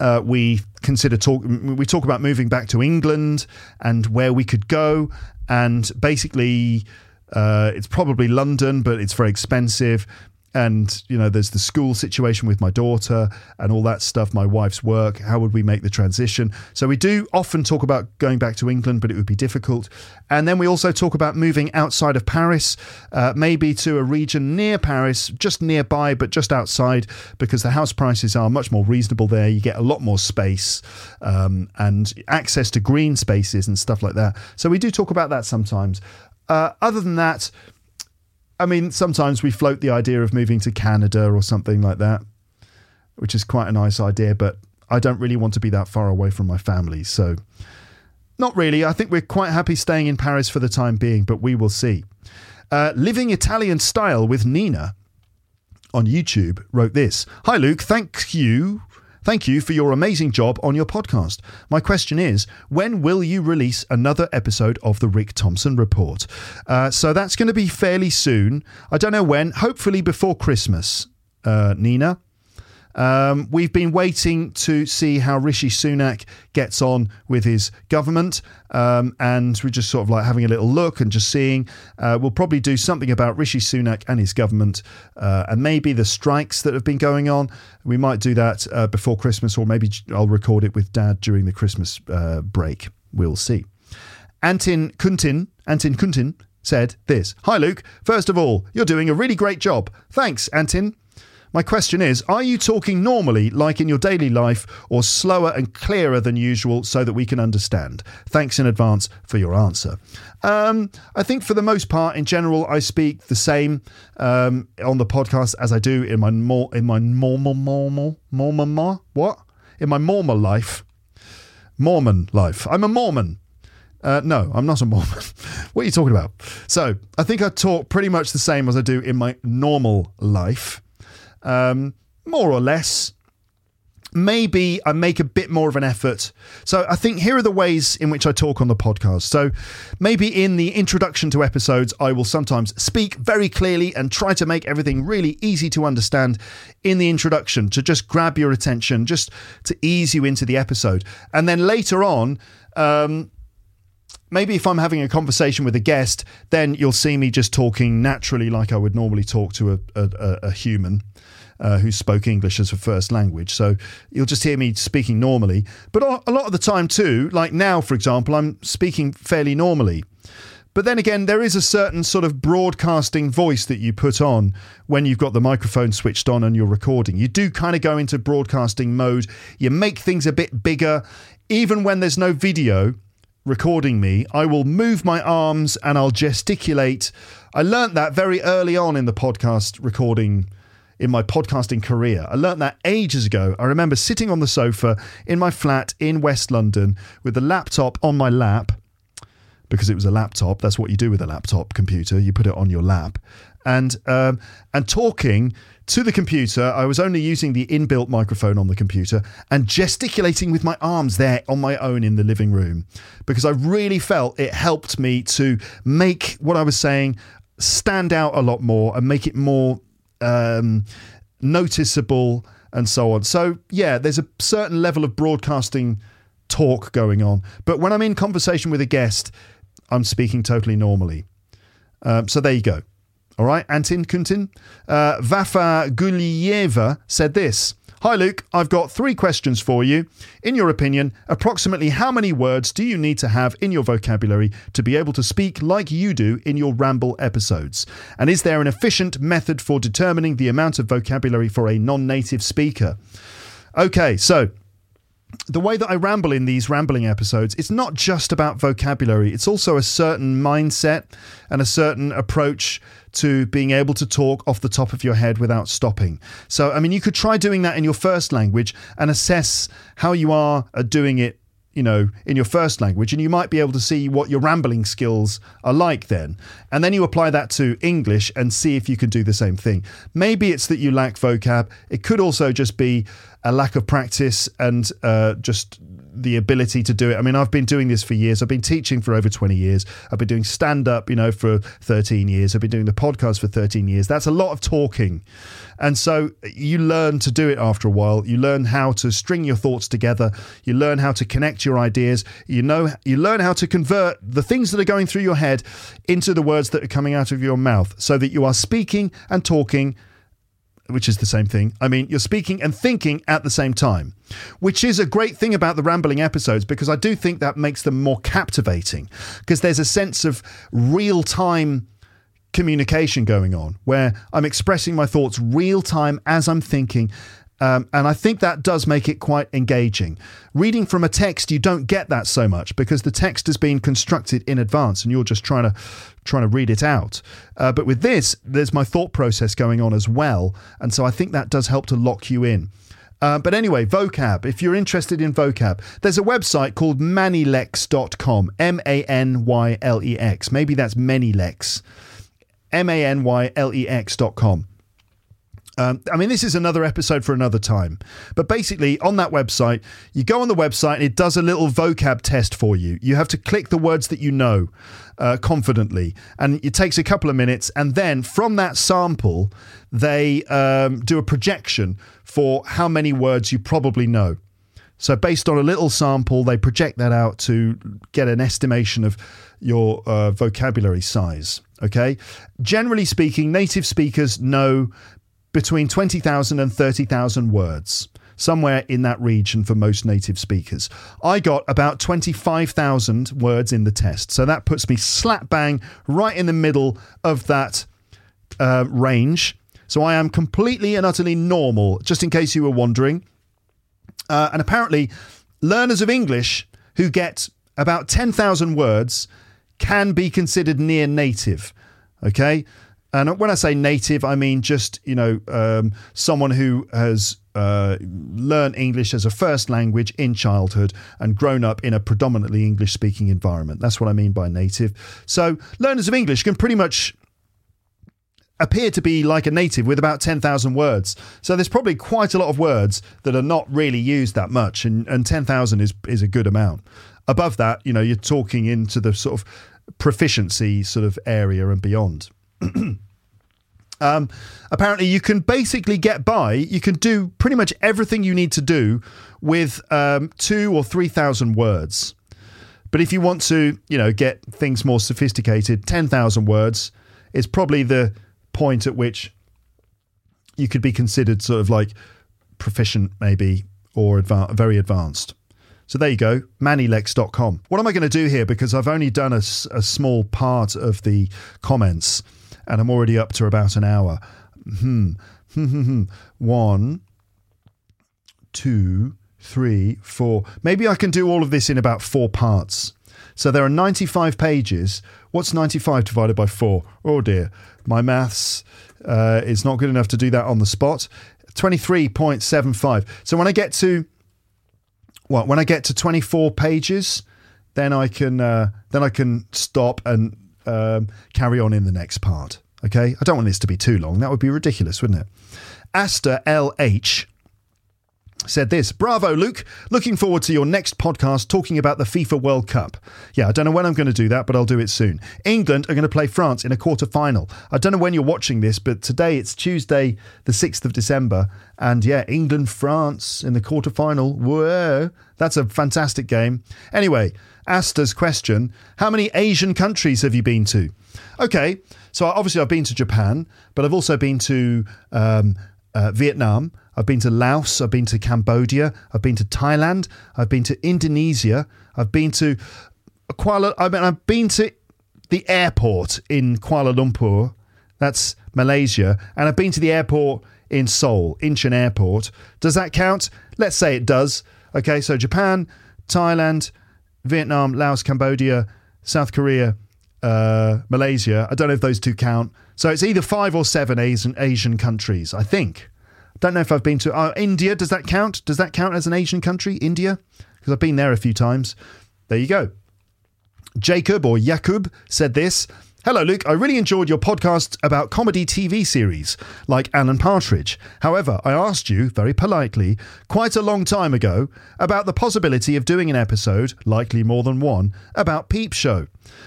uh, we consider talk. We talk about moving back to England and where we could go, and basically, uh, it's probably London, but it's very expensive and you know there's the school situation with my daughter and all that stuff my wife's work. How would we make the transition? So we do often talk about going back to england but it would be difficult. And then we also talk about moving outside of paris uh, maybe to a region near paris just nearby but just outside because the house prices are much more reasonable there. You get a lot more space um, and access to green spaces and stuff like that. So we do talk about that sometimes. Uh, other than that I mean, sometimes we float the idea of moving to Canada or something like that, which is quite a nice idea, but I don't really want to be that far away from my family. So, not really. I think we're quite happy staying in Paris for the time being, but we will see. Uh, Living Italian Style with Nina on YouTube wrote this Hi, Luke. Thank you Thank you for your amazing job on your podcast. My question is when will you release another episode of the Rick Thompson Report? Uh, so that's going to be fairly soon. I don't know when, hopefully before Christmas, uh, Nina. Um, we've been waiting to see how Rishi Sunak gets on with his government, um, and we're just sort of like having a little look and just seeing. Uh, we'll probably do something about Rishi Sunak and his government, uh, and maybe the strikes that have been going on. We might do that uh, before Christmas, or maybe I'll record it with Dad during the Christmas uh, break. We'll see. Antin Kuntin, Antin Kuntin said this Hi, Luke. First of all, you're doing a really great job. Thanks, Antin. My question is Are you talking normally, like in your daily life, or slower and clearer than usual so that we can understand? Thanks in advance for your answer. Um, I think for the most part, in general, I speak the same um, on the podcast as I do in my more in my normal normal normal what in my normal life, Mormon life. I'm a Mormon. Uh, no, I'm not a Mormon. what are you talking about? So I think I talk pretty much the same as I do in my normal life, um, more or less. Maybe I make a bit more of an effort. So I think here are the ways in which I talk on the podcast. So maybe in the introduction to episodes, I will sometimes speak very clearly and try to make everything really easy to understand in the introduction to just grab your attention, just to ease you into the episode. And then later on, um, maybe if I'm having a conversation with a guest, then you'll see me just talking naturally like I would normally talk to a, a, a- human. Uh, who spoke English as a first language. So you'll just hear me speaking normally. But a lot of the time, too, like now, for example, I'm speaking fairly normally. But then again, there is a certain sort of broadcasting voice that you put on when you've got the microphone switched on and you're recording. You do kind of go into broadcasting mode. You make things a bit bigger. Even when there's no video recording me, I will move my arms and I'll gesticulate. I learnt that very early on in the podcast recording in my podcasting career. I learnt that ages ago. I remember sitting on the sofa in my flat in West London with the laptop on my lap because it was a laptop. That's what you do with a laptop computer. You put it on your lap, and um, and talking to the computer. I was only using the inbuilt microphone on the computer and gesticulating with my arms there on my own in the living room because I really felt it helped me to make what I was saying stand out a lot more and make it more um, noticeable and so on. So yeah, there's a certain level of broadcasting talk going on. But when I'm in conversation with a guest, I'm speaking totally normally. Um, so there you go. All right, Antin Kuntin. Uh, Vafa Gulieva said this. Hi, Luke. I've got three questions for you. In your opinion, approximately how many words do you need to have in your vocabulary to be able to speak like you do in your ramble episodes? And is there an efficient method for determining the amount of vocabulary for a non native speaker? Okay, so the way that I ramble in these rambling episodes, it's not just about vocabulary, it's also a certain mindset and a certain approach to being able to talk off the top of your head without stopping. So, I mean, you could try doing that in your first language and assess how you are doing it. You know, in your first language, and you might be able to see what your rambling skills are like then. And then you apply that to English and see if you can do the same thing. Maybe it's that you lack vocab. It could also just be a lack of practice and uh, just the ability to do it. I mean, I've been doing this for years. I've been teaching for over 20 years. I've been doing stand up, you know, for 13 years. I've been doing the podcast for 13 years. That's a lot of talking. And so you learn to do it after a while. You learn how to string your thoughts together. You learn how to connect your ideas. You know, you learn how to convert the things that are going through your head into the words that are coming out of your mouth so that you are speaking and talking which is the same thing. I mean, you're speaking and thinking at the same time, which is a great thing about the rambling episodes because I do think that makes them more captivating because there's a sense of real time communication going on where I'm expressing my thoughts real time as I'm thinking. Um, and I think that does make it quite engaging. Reading from a text, you don't get that so much because the text has been constructed in advance, and you're just trying to trying to read it out. Uh, but with this, there's my thought process going on as well, and so I think that does help to lock you in. Uh, but anyway, vocab, if you're interested in vocab, there's a website called manylex.com, M A N Y L E X. Maybe that's Manylex, M A N Y L E X.com. Um, I mean, this is another episode for another time. But basically, on that website, you go on the website and it does a little vocab test for you. You have to click the words that you know uh, confidently, and it takes a couple of minutes. And then from that sample, they um, do a projection for how many words you probably know. So, based on a little sample, they project that out to get an estimation of your uh, vocabulary size. Okay. Generally speaking, native speakers know between 20,000 and 30,000 words, somewhere in that region for most native speakers. I got about 25,000 words in the test. So that puts me slap bang right in the middle of that uh, range. So I am completely and utterly normal, just in case you were wondering. Uh, and apparently, learners of English who get about 10,000 words can be considered near native. Okay. And when I say native, I mean just, you know, um, someone who has uh, learned English as a first language in childhood and grown up in a predominantly English speaking environment. That's what I mean by native. So, learners of English can pretty much appear to be like a native with about 10,000 words. So there's probably quite a lot of words that are not really used that much, and, and 10,000 is, is a good amount. Above that, you know, you're talking into the sort of proficiency sort of area and beyond. um, apparently, you can basically get by, you can do pretty much everything you need to do with um, two or 3,000 words. But if you want to, you know, get things more sophisticated, 10,000 words is probably the point at which you could be considered sort of like proficient, maybe, or adva- very advanced. So there you go, manylex.com. What am I going to do here? Because I've only done a small part of the comments and I'm already up to about an hour. Hmm. One, two, three, four. Maybe I can do all of this in about four parts. So there are 95 pages. What's 95 divided by four? Oh dear, my maths uh, is not good enough to do that on the spot. 23.75. So when I get to well, when I get to 24 pages, then I can uh, then I can stop and um, carry on in the next part. Okay, I don't want this to be too long. That would be ridiculous, wouldn't it? Asta LH said this Bravo, Luke. Looking forward to your next podcast talking about the FIFA World Cup. Yeah, I don't know when I'm going to do that, but I'll do it soon. England are going to play France in a quarter final. I don't know when you're watching this, but today it's Tuesday, the 6th of December. And yeah, England France in the quarter final. Whoa, that's a fantastic game. Anyway, Asta's question How many Asian countries have you been to? Okay, so obviously I've been to Japan, but I've also been to um, uh, Vietnam. I've been to Laos. I've been to Cambodia. I've been to Thailand. I've been to Indonesia. I've been to Kuala. I mean, I've been to the airport in Kuala Lumpur. That's Malaysia, and I've been to the airport in Seoul, Incheon Airport. Does that count? Let's say it does. Okay, so Japan, Thailand, Vietnam, Laos, Cambodia, South Korea, uh, Malaysia. I don't know if those two count. So it's either five or seven Asian Asian countries. I think. Don't know if I've been to uh, India. Does that count? Does that count as an Asian country? India, because I've been there a few times. There you go. Jacob or Yakub said this. Hello, Luke. I really enjoyed your podcast about comedy TV series like Alan Partridge. However, I asked you very politely quite a long time ago about the possibility of doing an episode, likely more than one, about Peep Show.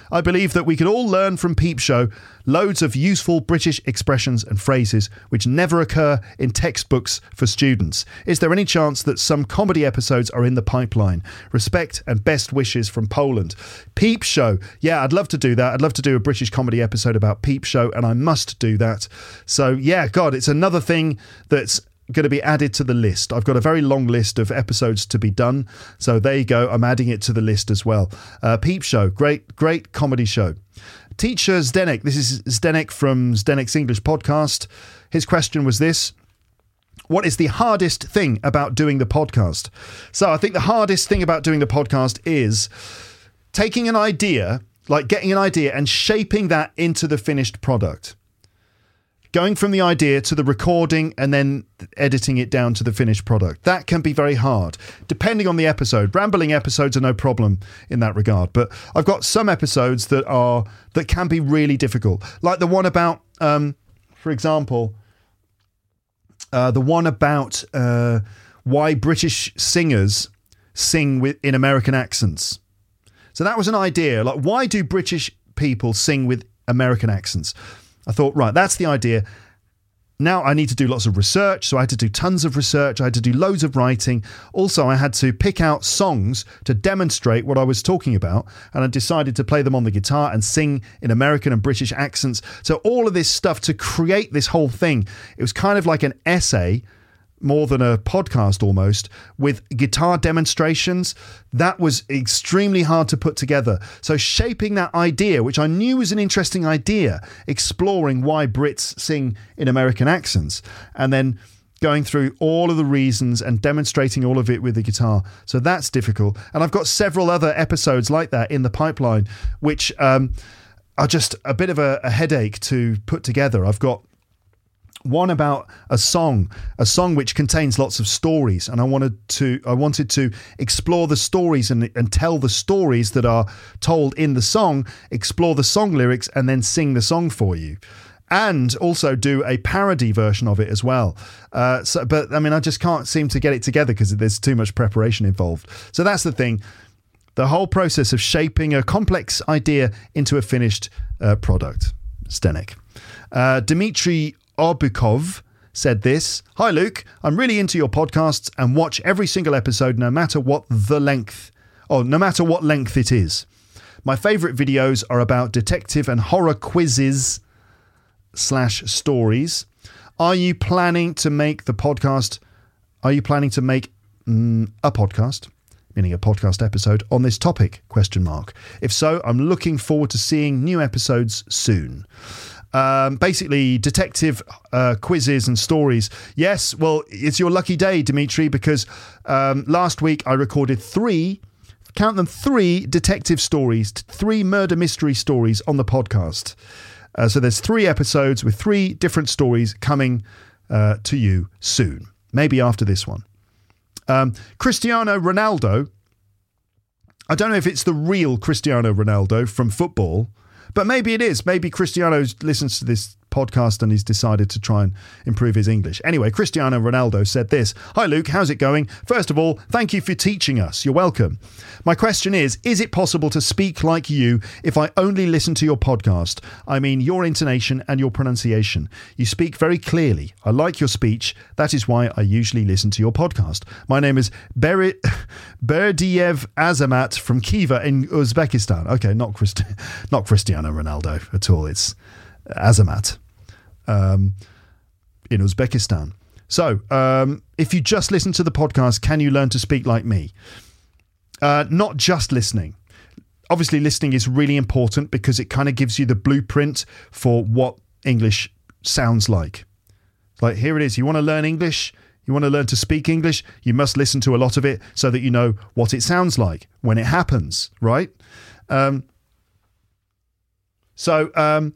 I believe that we could all learn from Peep Show loads of useful British expressions and phrases which never occur in textbooks for students. Is there any chance that some comedy episodes are in the pipeline? Respect and best wishes from Poland. Peep Show. Yeah, I'd love to do that. I'd love to do a British comedy episode about Peep Show, and I must do that. So, yeah, God, it's another thing that's going to be added to the list. I've got a very long list of episodes to be done. So there you go. I'm adding it to the list as well. Uh, Peep Show, great, great comedy show. Teacher Zdenek, this is Zdenek from Zdenek's English podcast. His question was this What is the hardest thing about doing the podcast? So I think the hardest thing about doing the podcast is taking an idea, like getting an idea and shaping that into the finished product going from the idea to the recording and then editing it down to the finished product. That can be very hard, depending on the episode. Rambling episodes are no problem in that regard, but I've got some episodes that are that can be really difficult, like the one about, um, for example, uh, the one about uh, why British singers sing with in American accents. So that was an idea. Like, why do British people sing with American accents? I thought, right, that's the idea. Now I need to do lots of research. So I had to do tons of research. I had to do loads of writing. Also, I had to pick out songs to demonstrate what I was talking about. And I decided to play them on the guitar and sing in American and British accents. So all of this stuff to create this whole thing, it was kind of like an essay more than a podcast almost with guitar demonstrations. That was extremely hard to put together. So shaping that idea which i knew was an interesting idea exploring why brits sing in american accents and then going through all of the reasons and demonstrating all of it with the guitar. So that's difficult. And i've got several other episodes like that in the pipeline which um, are just a bit of a, a headache to put together. I've got one about a song, a song which contains lots of stories, and I wanted to I wanted to explore the stories and, and tell the stories that are told in the song, explore the song lyrics, and then sing the song for you. And also do a parody version of it as well. Uh, so, but I mean, I just can't seem to get it together because there's too much preparation involved. So that's the thing. The whole process of shaping a complex idea into a finished uh, product. Zdenek. Uh, Dmitry Orbukov said this Hi, Luke. I'm really into your podcasts and watch every single episode, no matter what the length, or no matter what length it is. My favourite videos are about detective and horror quizzes slash stories. Are you planning to make the podcast? Are you planning to make mm, a podcast? meaning a podcast episode on this topic question mark if so i'm looking forward to seeing new episodes soon um, basically detective uh, quizzes and stories. Yes, well, it's your lucky day, Dimitri, because um, last week I recorded three, count them, three detective stories, three murder mystery stories on the podcast. Uh, so there's three episodes with three different stories coming uh, to you soon, maybe after this one. Um, Cristiano Ronaldo. I don't know if it's the real Cristiano Ronaldo from football, but maybe it is. Maybe Cristiano listens to this podcast and he's decided to try and improve his English. Anyway, Cristiano Ronaldo said this Hi, Luke, how's it going? First of all, thank you for teaching us. You're welcome. My question is Is it possible to speak like you if I only listen to your podcast? I mean, your intonation and your pronunciation. You speak very clearly. I like your speech. That is why I usually listen to your podcast. My name is Beri- Berdiev Azamat from Khiva in Uzbekistan. Okay, not, Christ- not Cristiano Ronaldo at all. It's Azamat um, in Uzbekistan. So, um, if you just listen to the podcast, can you learn to speak like me? Uh, not just listening. Obviously, listening is really important because it kind of gives you the blueprint for what English sounds like. Like, here it is. You want to learn English? You want to learn to speak English? You must listen to a lot of it so that you know what it sounds like when it happens, right? Um, so, um,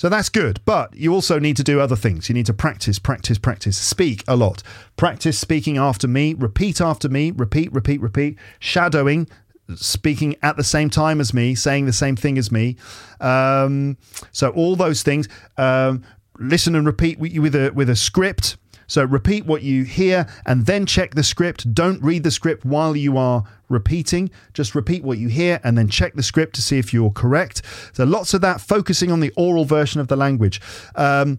so that's good. But you also need to do other things. You need to practice, practice, practice. Speak a lot. Practice speaking after me. Repeat after me. Repeat, repeat, repeat. Shadowing, speaking at the same time as me, saying the same thing as me. Um, so all those things. Um, listen and repeat with a with a script. So repeat what you hear and then check the script. Don't read the script while you are repeating. Just repeat what you hear and then check the script to see if you're correct. So lots of that focusing on the oral version of the language. Um,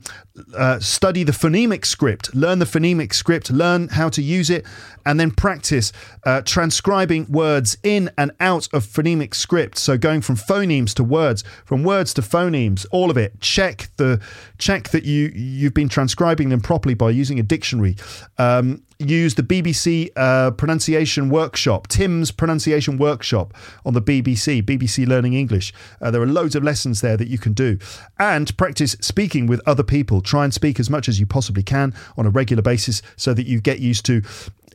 uh, study the phonemic script, learn the phonemic script, learn how to use it, and then practice uh, transcribing words in and out of phonemic script. So going from phonemes to words, from words to phonemes, all of it. Check the check that you you've been transcribing them properly by using a dictionary. Um, use the BBC uh, pronunciation workshop, Tim's pronunciation workshop on the BBC, BBC Learning English. Uh, there are loads of lessons there that you can do. And practice speaking with other people. Try and speak as much as you possibly can on a regular basis so that you get used to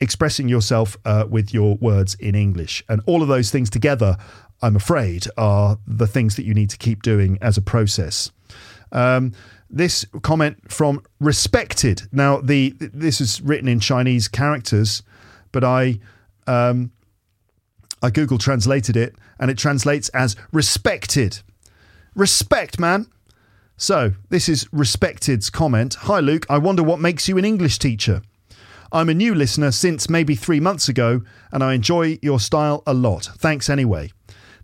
expressing yourself uh, with your words in English. And all of those things together, I'm afraid, are the things that you need to keep doing as a process. Um, this comment from respected. Now, the this is written in Chinese characters, but I um, I Google translated it, and it translates as respected. Respect, man. So this is respected's comment. Hi, Luke. I wonder what makes you an English teacher. I'm a new listener since maybe three months ago, and I enjoy your style a lot. Thanks anyway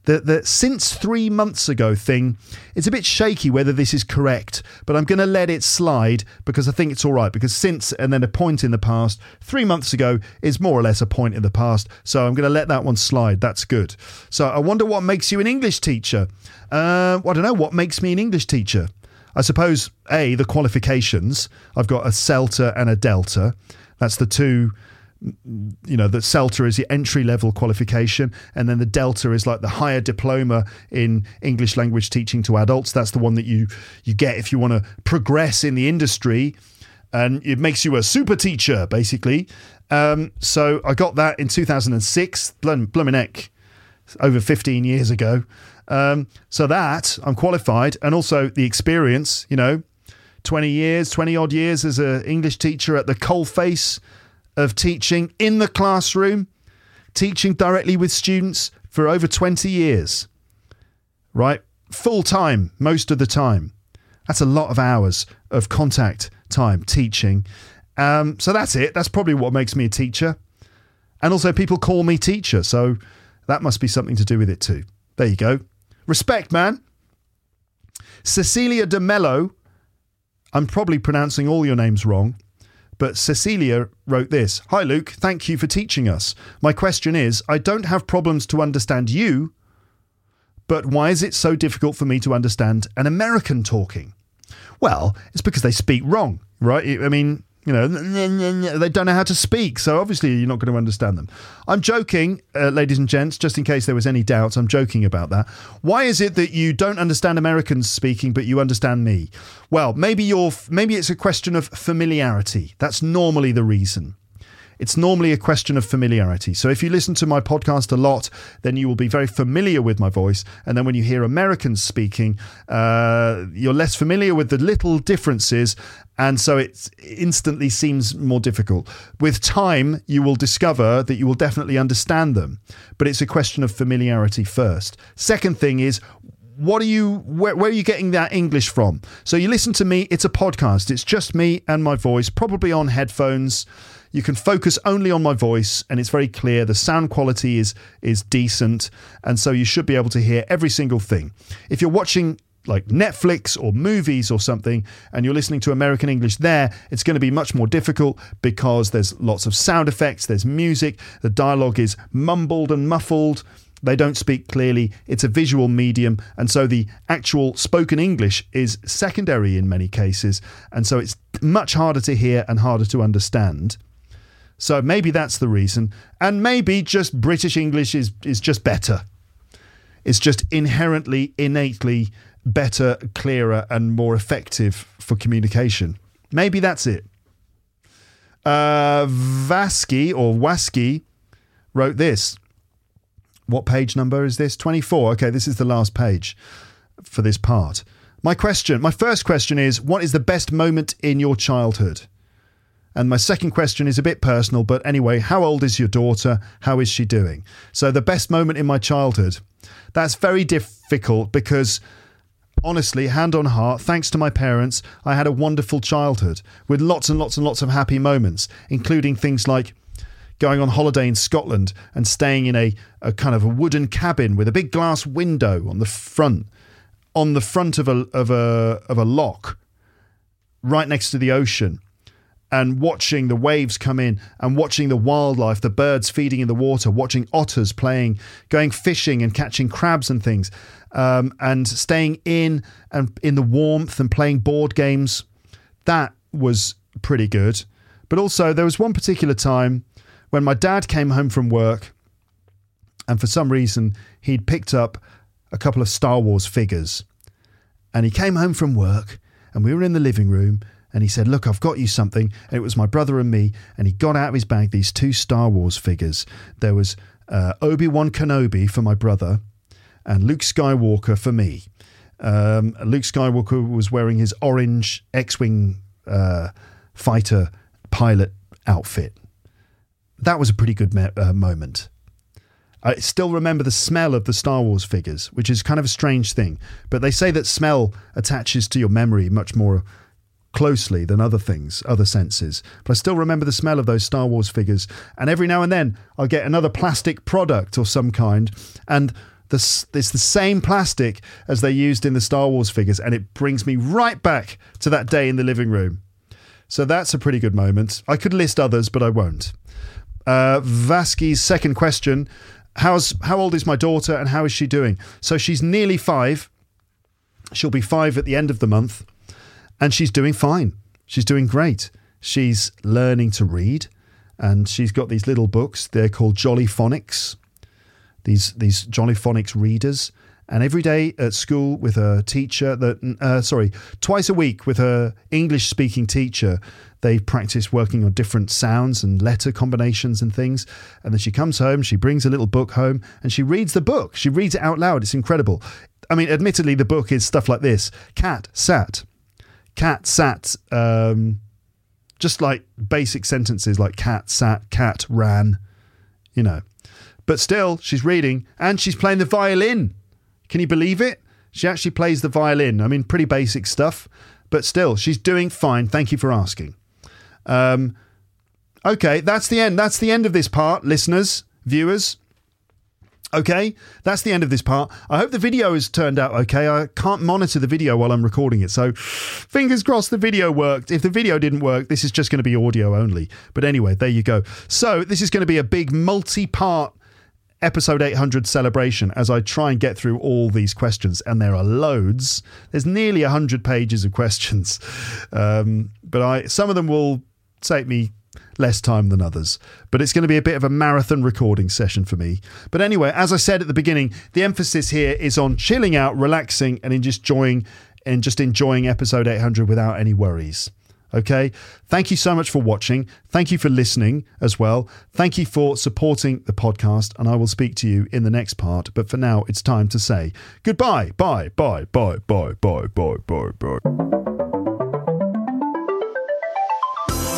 the, the since three months ago thing, it's a bit shaky whether this is correct, but I'm going to let it slide because I think it's all right. Because since and then a point in the past, three months ago is more or less a point in the past. So I'm going to let that one slide. That's good. So I wonder what makes you an English teacher. Uh, I don't know. What makes me an English teacher? I suppose, A, the qualifications. I've got a CELTA and a Delta. That's the two you know, the CELTA is the entry level qualification, and then the Delta is like the higher diploma in English language teaching to adults. That's the one that you you get if you want to progress in the industry, and it makes you a super teacher basically. Um, so I got that in 2006, Blum- Bloomin' heck, over 15 years ago. Um, so that I'm qualified, and also the experience, you know, 20 years, 20 odd years as an English teacher at the coalface of teaching in the classroom, teaching directly with students for over 20 years, right? Full time, most of the time. That's a lot of hours of contact time teaching. Um, so that's it. That's probably what makes me a teacher. And also, people call me teacher. So that must be something to do with it too. There you go. Respect, man. Cecilia de Mello. I'm probably pronouncing all your names wrong. But Cecilia wrote this Hi, Luke. Thank you for teaching us. My question is I don't have problems to understand you, but why is it so difficult for me to understand an American talking? Well, it's because they speak wrong, right? I mean, you know, they don't know how to speak, so obviously you're not going to understand them. I'm joking, uh, ladies and gents, just in case there was any doubts. I'm joking about that. Why is it that you don't understand Americans speaking, but you understand me? Well, maybe you're, maybe it's a question of familiarity. That's normally the reason. It's normally a question of familiarity. So if you listen to my podcast a lot, then you will be very familiar with my voice. And then when you hear Americans speaking, uh, you're less familiar with the little differences. And so it instantly seems more difficult. With time, you will discover that you will definitely understand them. But it's a question of familiarity first. Second thing is, what are you where, where, are you getting that english from so you listen to me it's a podcast it's just me and my voice probably on headphones you can focus only on my voice and it's very clear the sound quality is is decent and so you should be able to hear every single thing if you're watching like Netflix or movies or something, and you're listening to American English there, it's going to be much more difficult because there's lots of sound effects, there's music, the dialogue is mumbled and muffled. They don't speak clearly. It's a visual medium. And so the actual spoken English is secondary in many cases. And so it's much harder to hear and harder to understand. So maybe that's the reason. And maybe just British English is, is just better. It's just inherently, innately better, clearer, and more effective for communication. Maybe that's it. Uh, Vasky or Wasky wrote this. What page number is this? 24. Okay, this is the last page for this part. My question, my first question is what is the best moment in your childhood? And my second question is a bit personal, but anyway, how old is your daughter? How is she doing? So, the best moment in my childhood. That's very difficult because honestly, hand on heart, thanks to my parents, I had a wonderful childhood with lots and lots and lots of happy moments, including things like going on holiday in Scotland and staying in a, a kind of a wooden cabin with a big glass window on the front, on the front of a of a of a loch, right next to the ocean and watching the waves come in and watching the wildlife, the birds feeding in the water, watching otters playing, going fishing and catching crabs and things, um, and staying in and in the warmth and playing board games. That was pretty good. But also, there was one particular time when my dad came home from work, and for some reason, he'd picked up a couple of Star Wars figures. And he came home from work, and we were in the living room, and he said, Look, I've got you something. And it was my brother and me. And he got out of his bag these two Star Wars figures. There was uh, Obi Wan Kenobi for my brother and Luke Skywalker for me. Um, Luke Skywalker was wearing his orange X Wing uh, fighter pilot outfit. That was a pretty good me- uh, moment. I still remember the smell of the Star Wars figures, which is kind of a strange thing. But they say that smell attaches to your memory much more closely than other things, other senses. But I still remember the smell of those Star Wars figures. And every now and then I'll get another plastic product or some kind, and it's the same plastic as they used in the Star Wars figures, and it brings me right back to that day in the living room. So that's a pretty good moment. I could list others, but I won't. Uh, Vasky's second question How's, How old is my daughter and how is she doing? So she's nearly five. She'll be five at the end of the month and she's doing fine. She's doing great. she's learning to read, and she's got these little books. They're called Jolly Phonics. These these Jolly Phonics readers, and every day at school with her teacher, that uh, sorry, twice a week with her English speaking teacher, they practice working on different sounds and letter combinations and things. And then she comes home, she brings a little book home, and she reads the book. She reads it out loud. It's incredible. I mean, admittedly, the book is stuff like this: cat sat, cat sat. Um, just like basic sentences like cat sat, cat ran, you know. But still, she's reading and she's playing the violin. Can you believe it? She actually plays the violin. I mean, pretty basic stuff, but still, she's doing fine. Thank you for asking. Um, okay, that's the end. That's the end of this part, listeners, viewers. Okay, that's the end of this part. I hope the video has turned out okay. I can't monitor the video while I'm recording it, so fingers crossed the video worked. If the video didn't work, this is just going to be audio only. But anyway, there you go. So, this is going to be a big multi part episode 800 celebration as I try and get through all these questions, and there are loads. There's nearly 100 pages of questions, um, but I some of them will take me less time than others. But it's going to be a bit of a marathon recording session for me. But anyway, as I said at the beginning, the emphasis here is on chilling out, relaxing, and in just enjoying and just enjoying episode 800 without any worries. Okay. Thank you so much for watching. Thank you for listening as well. Thank you for supporting the podcast, and I will speak to you in the next part. But for now, it's time to say goodbye. Bye, bye, bye, bye, bye, bye, bye, bye.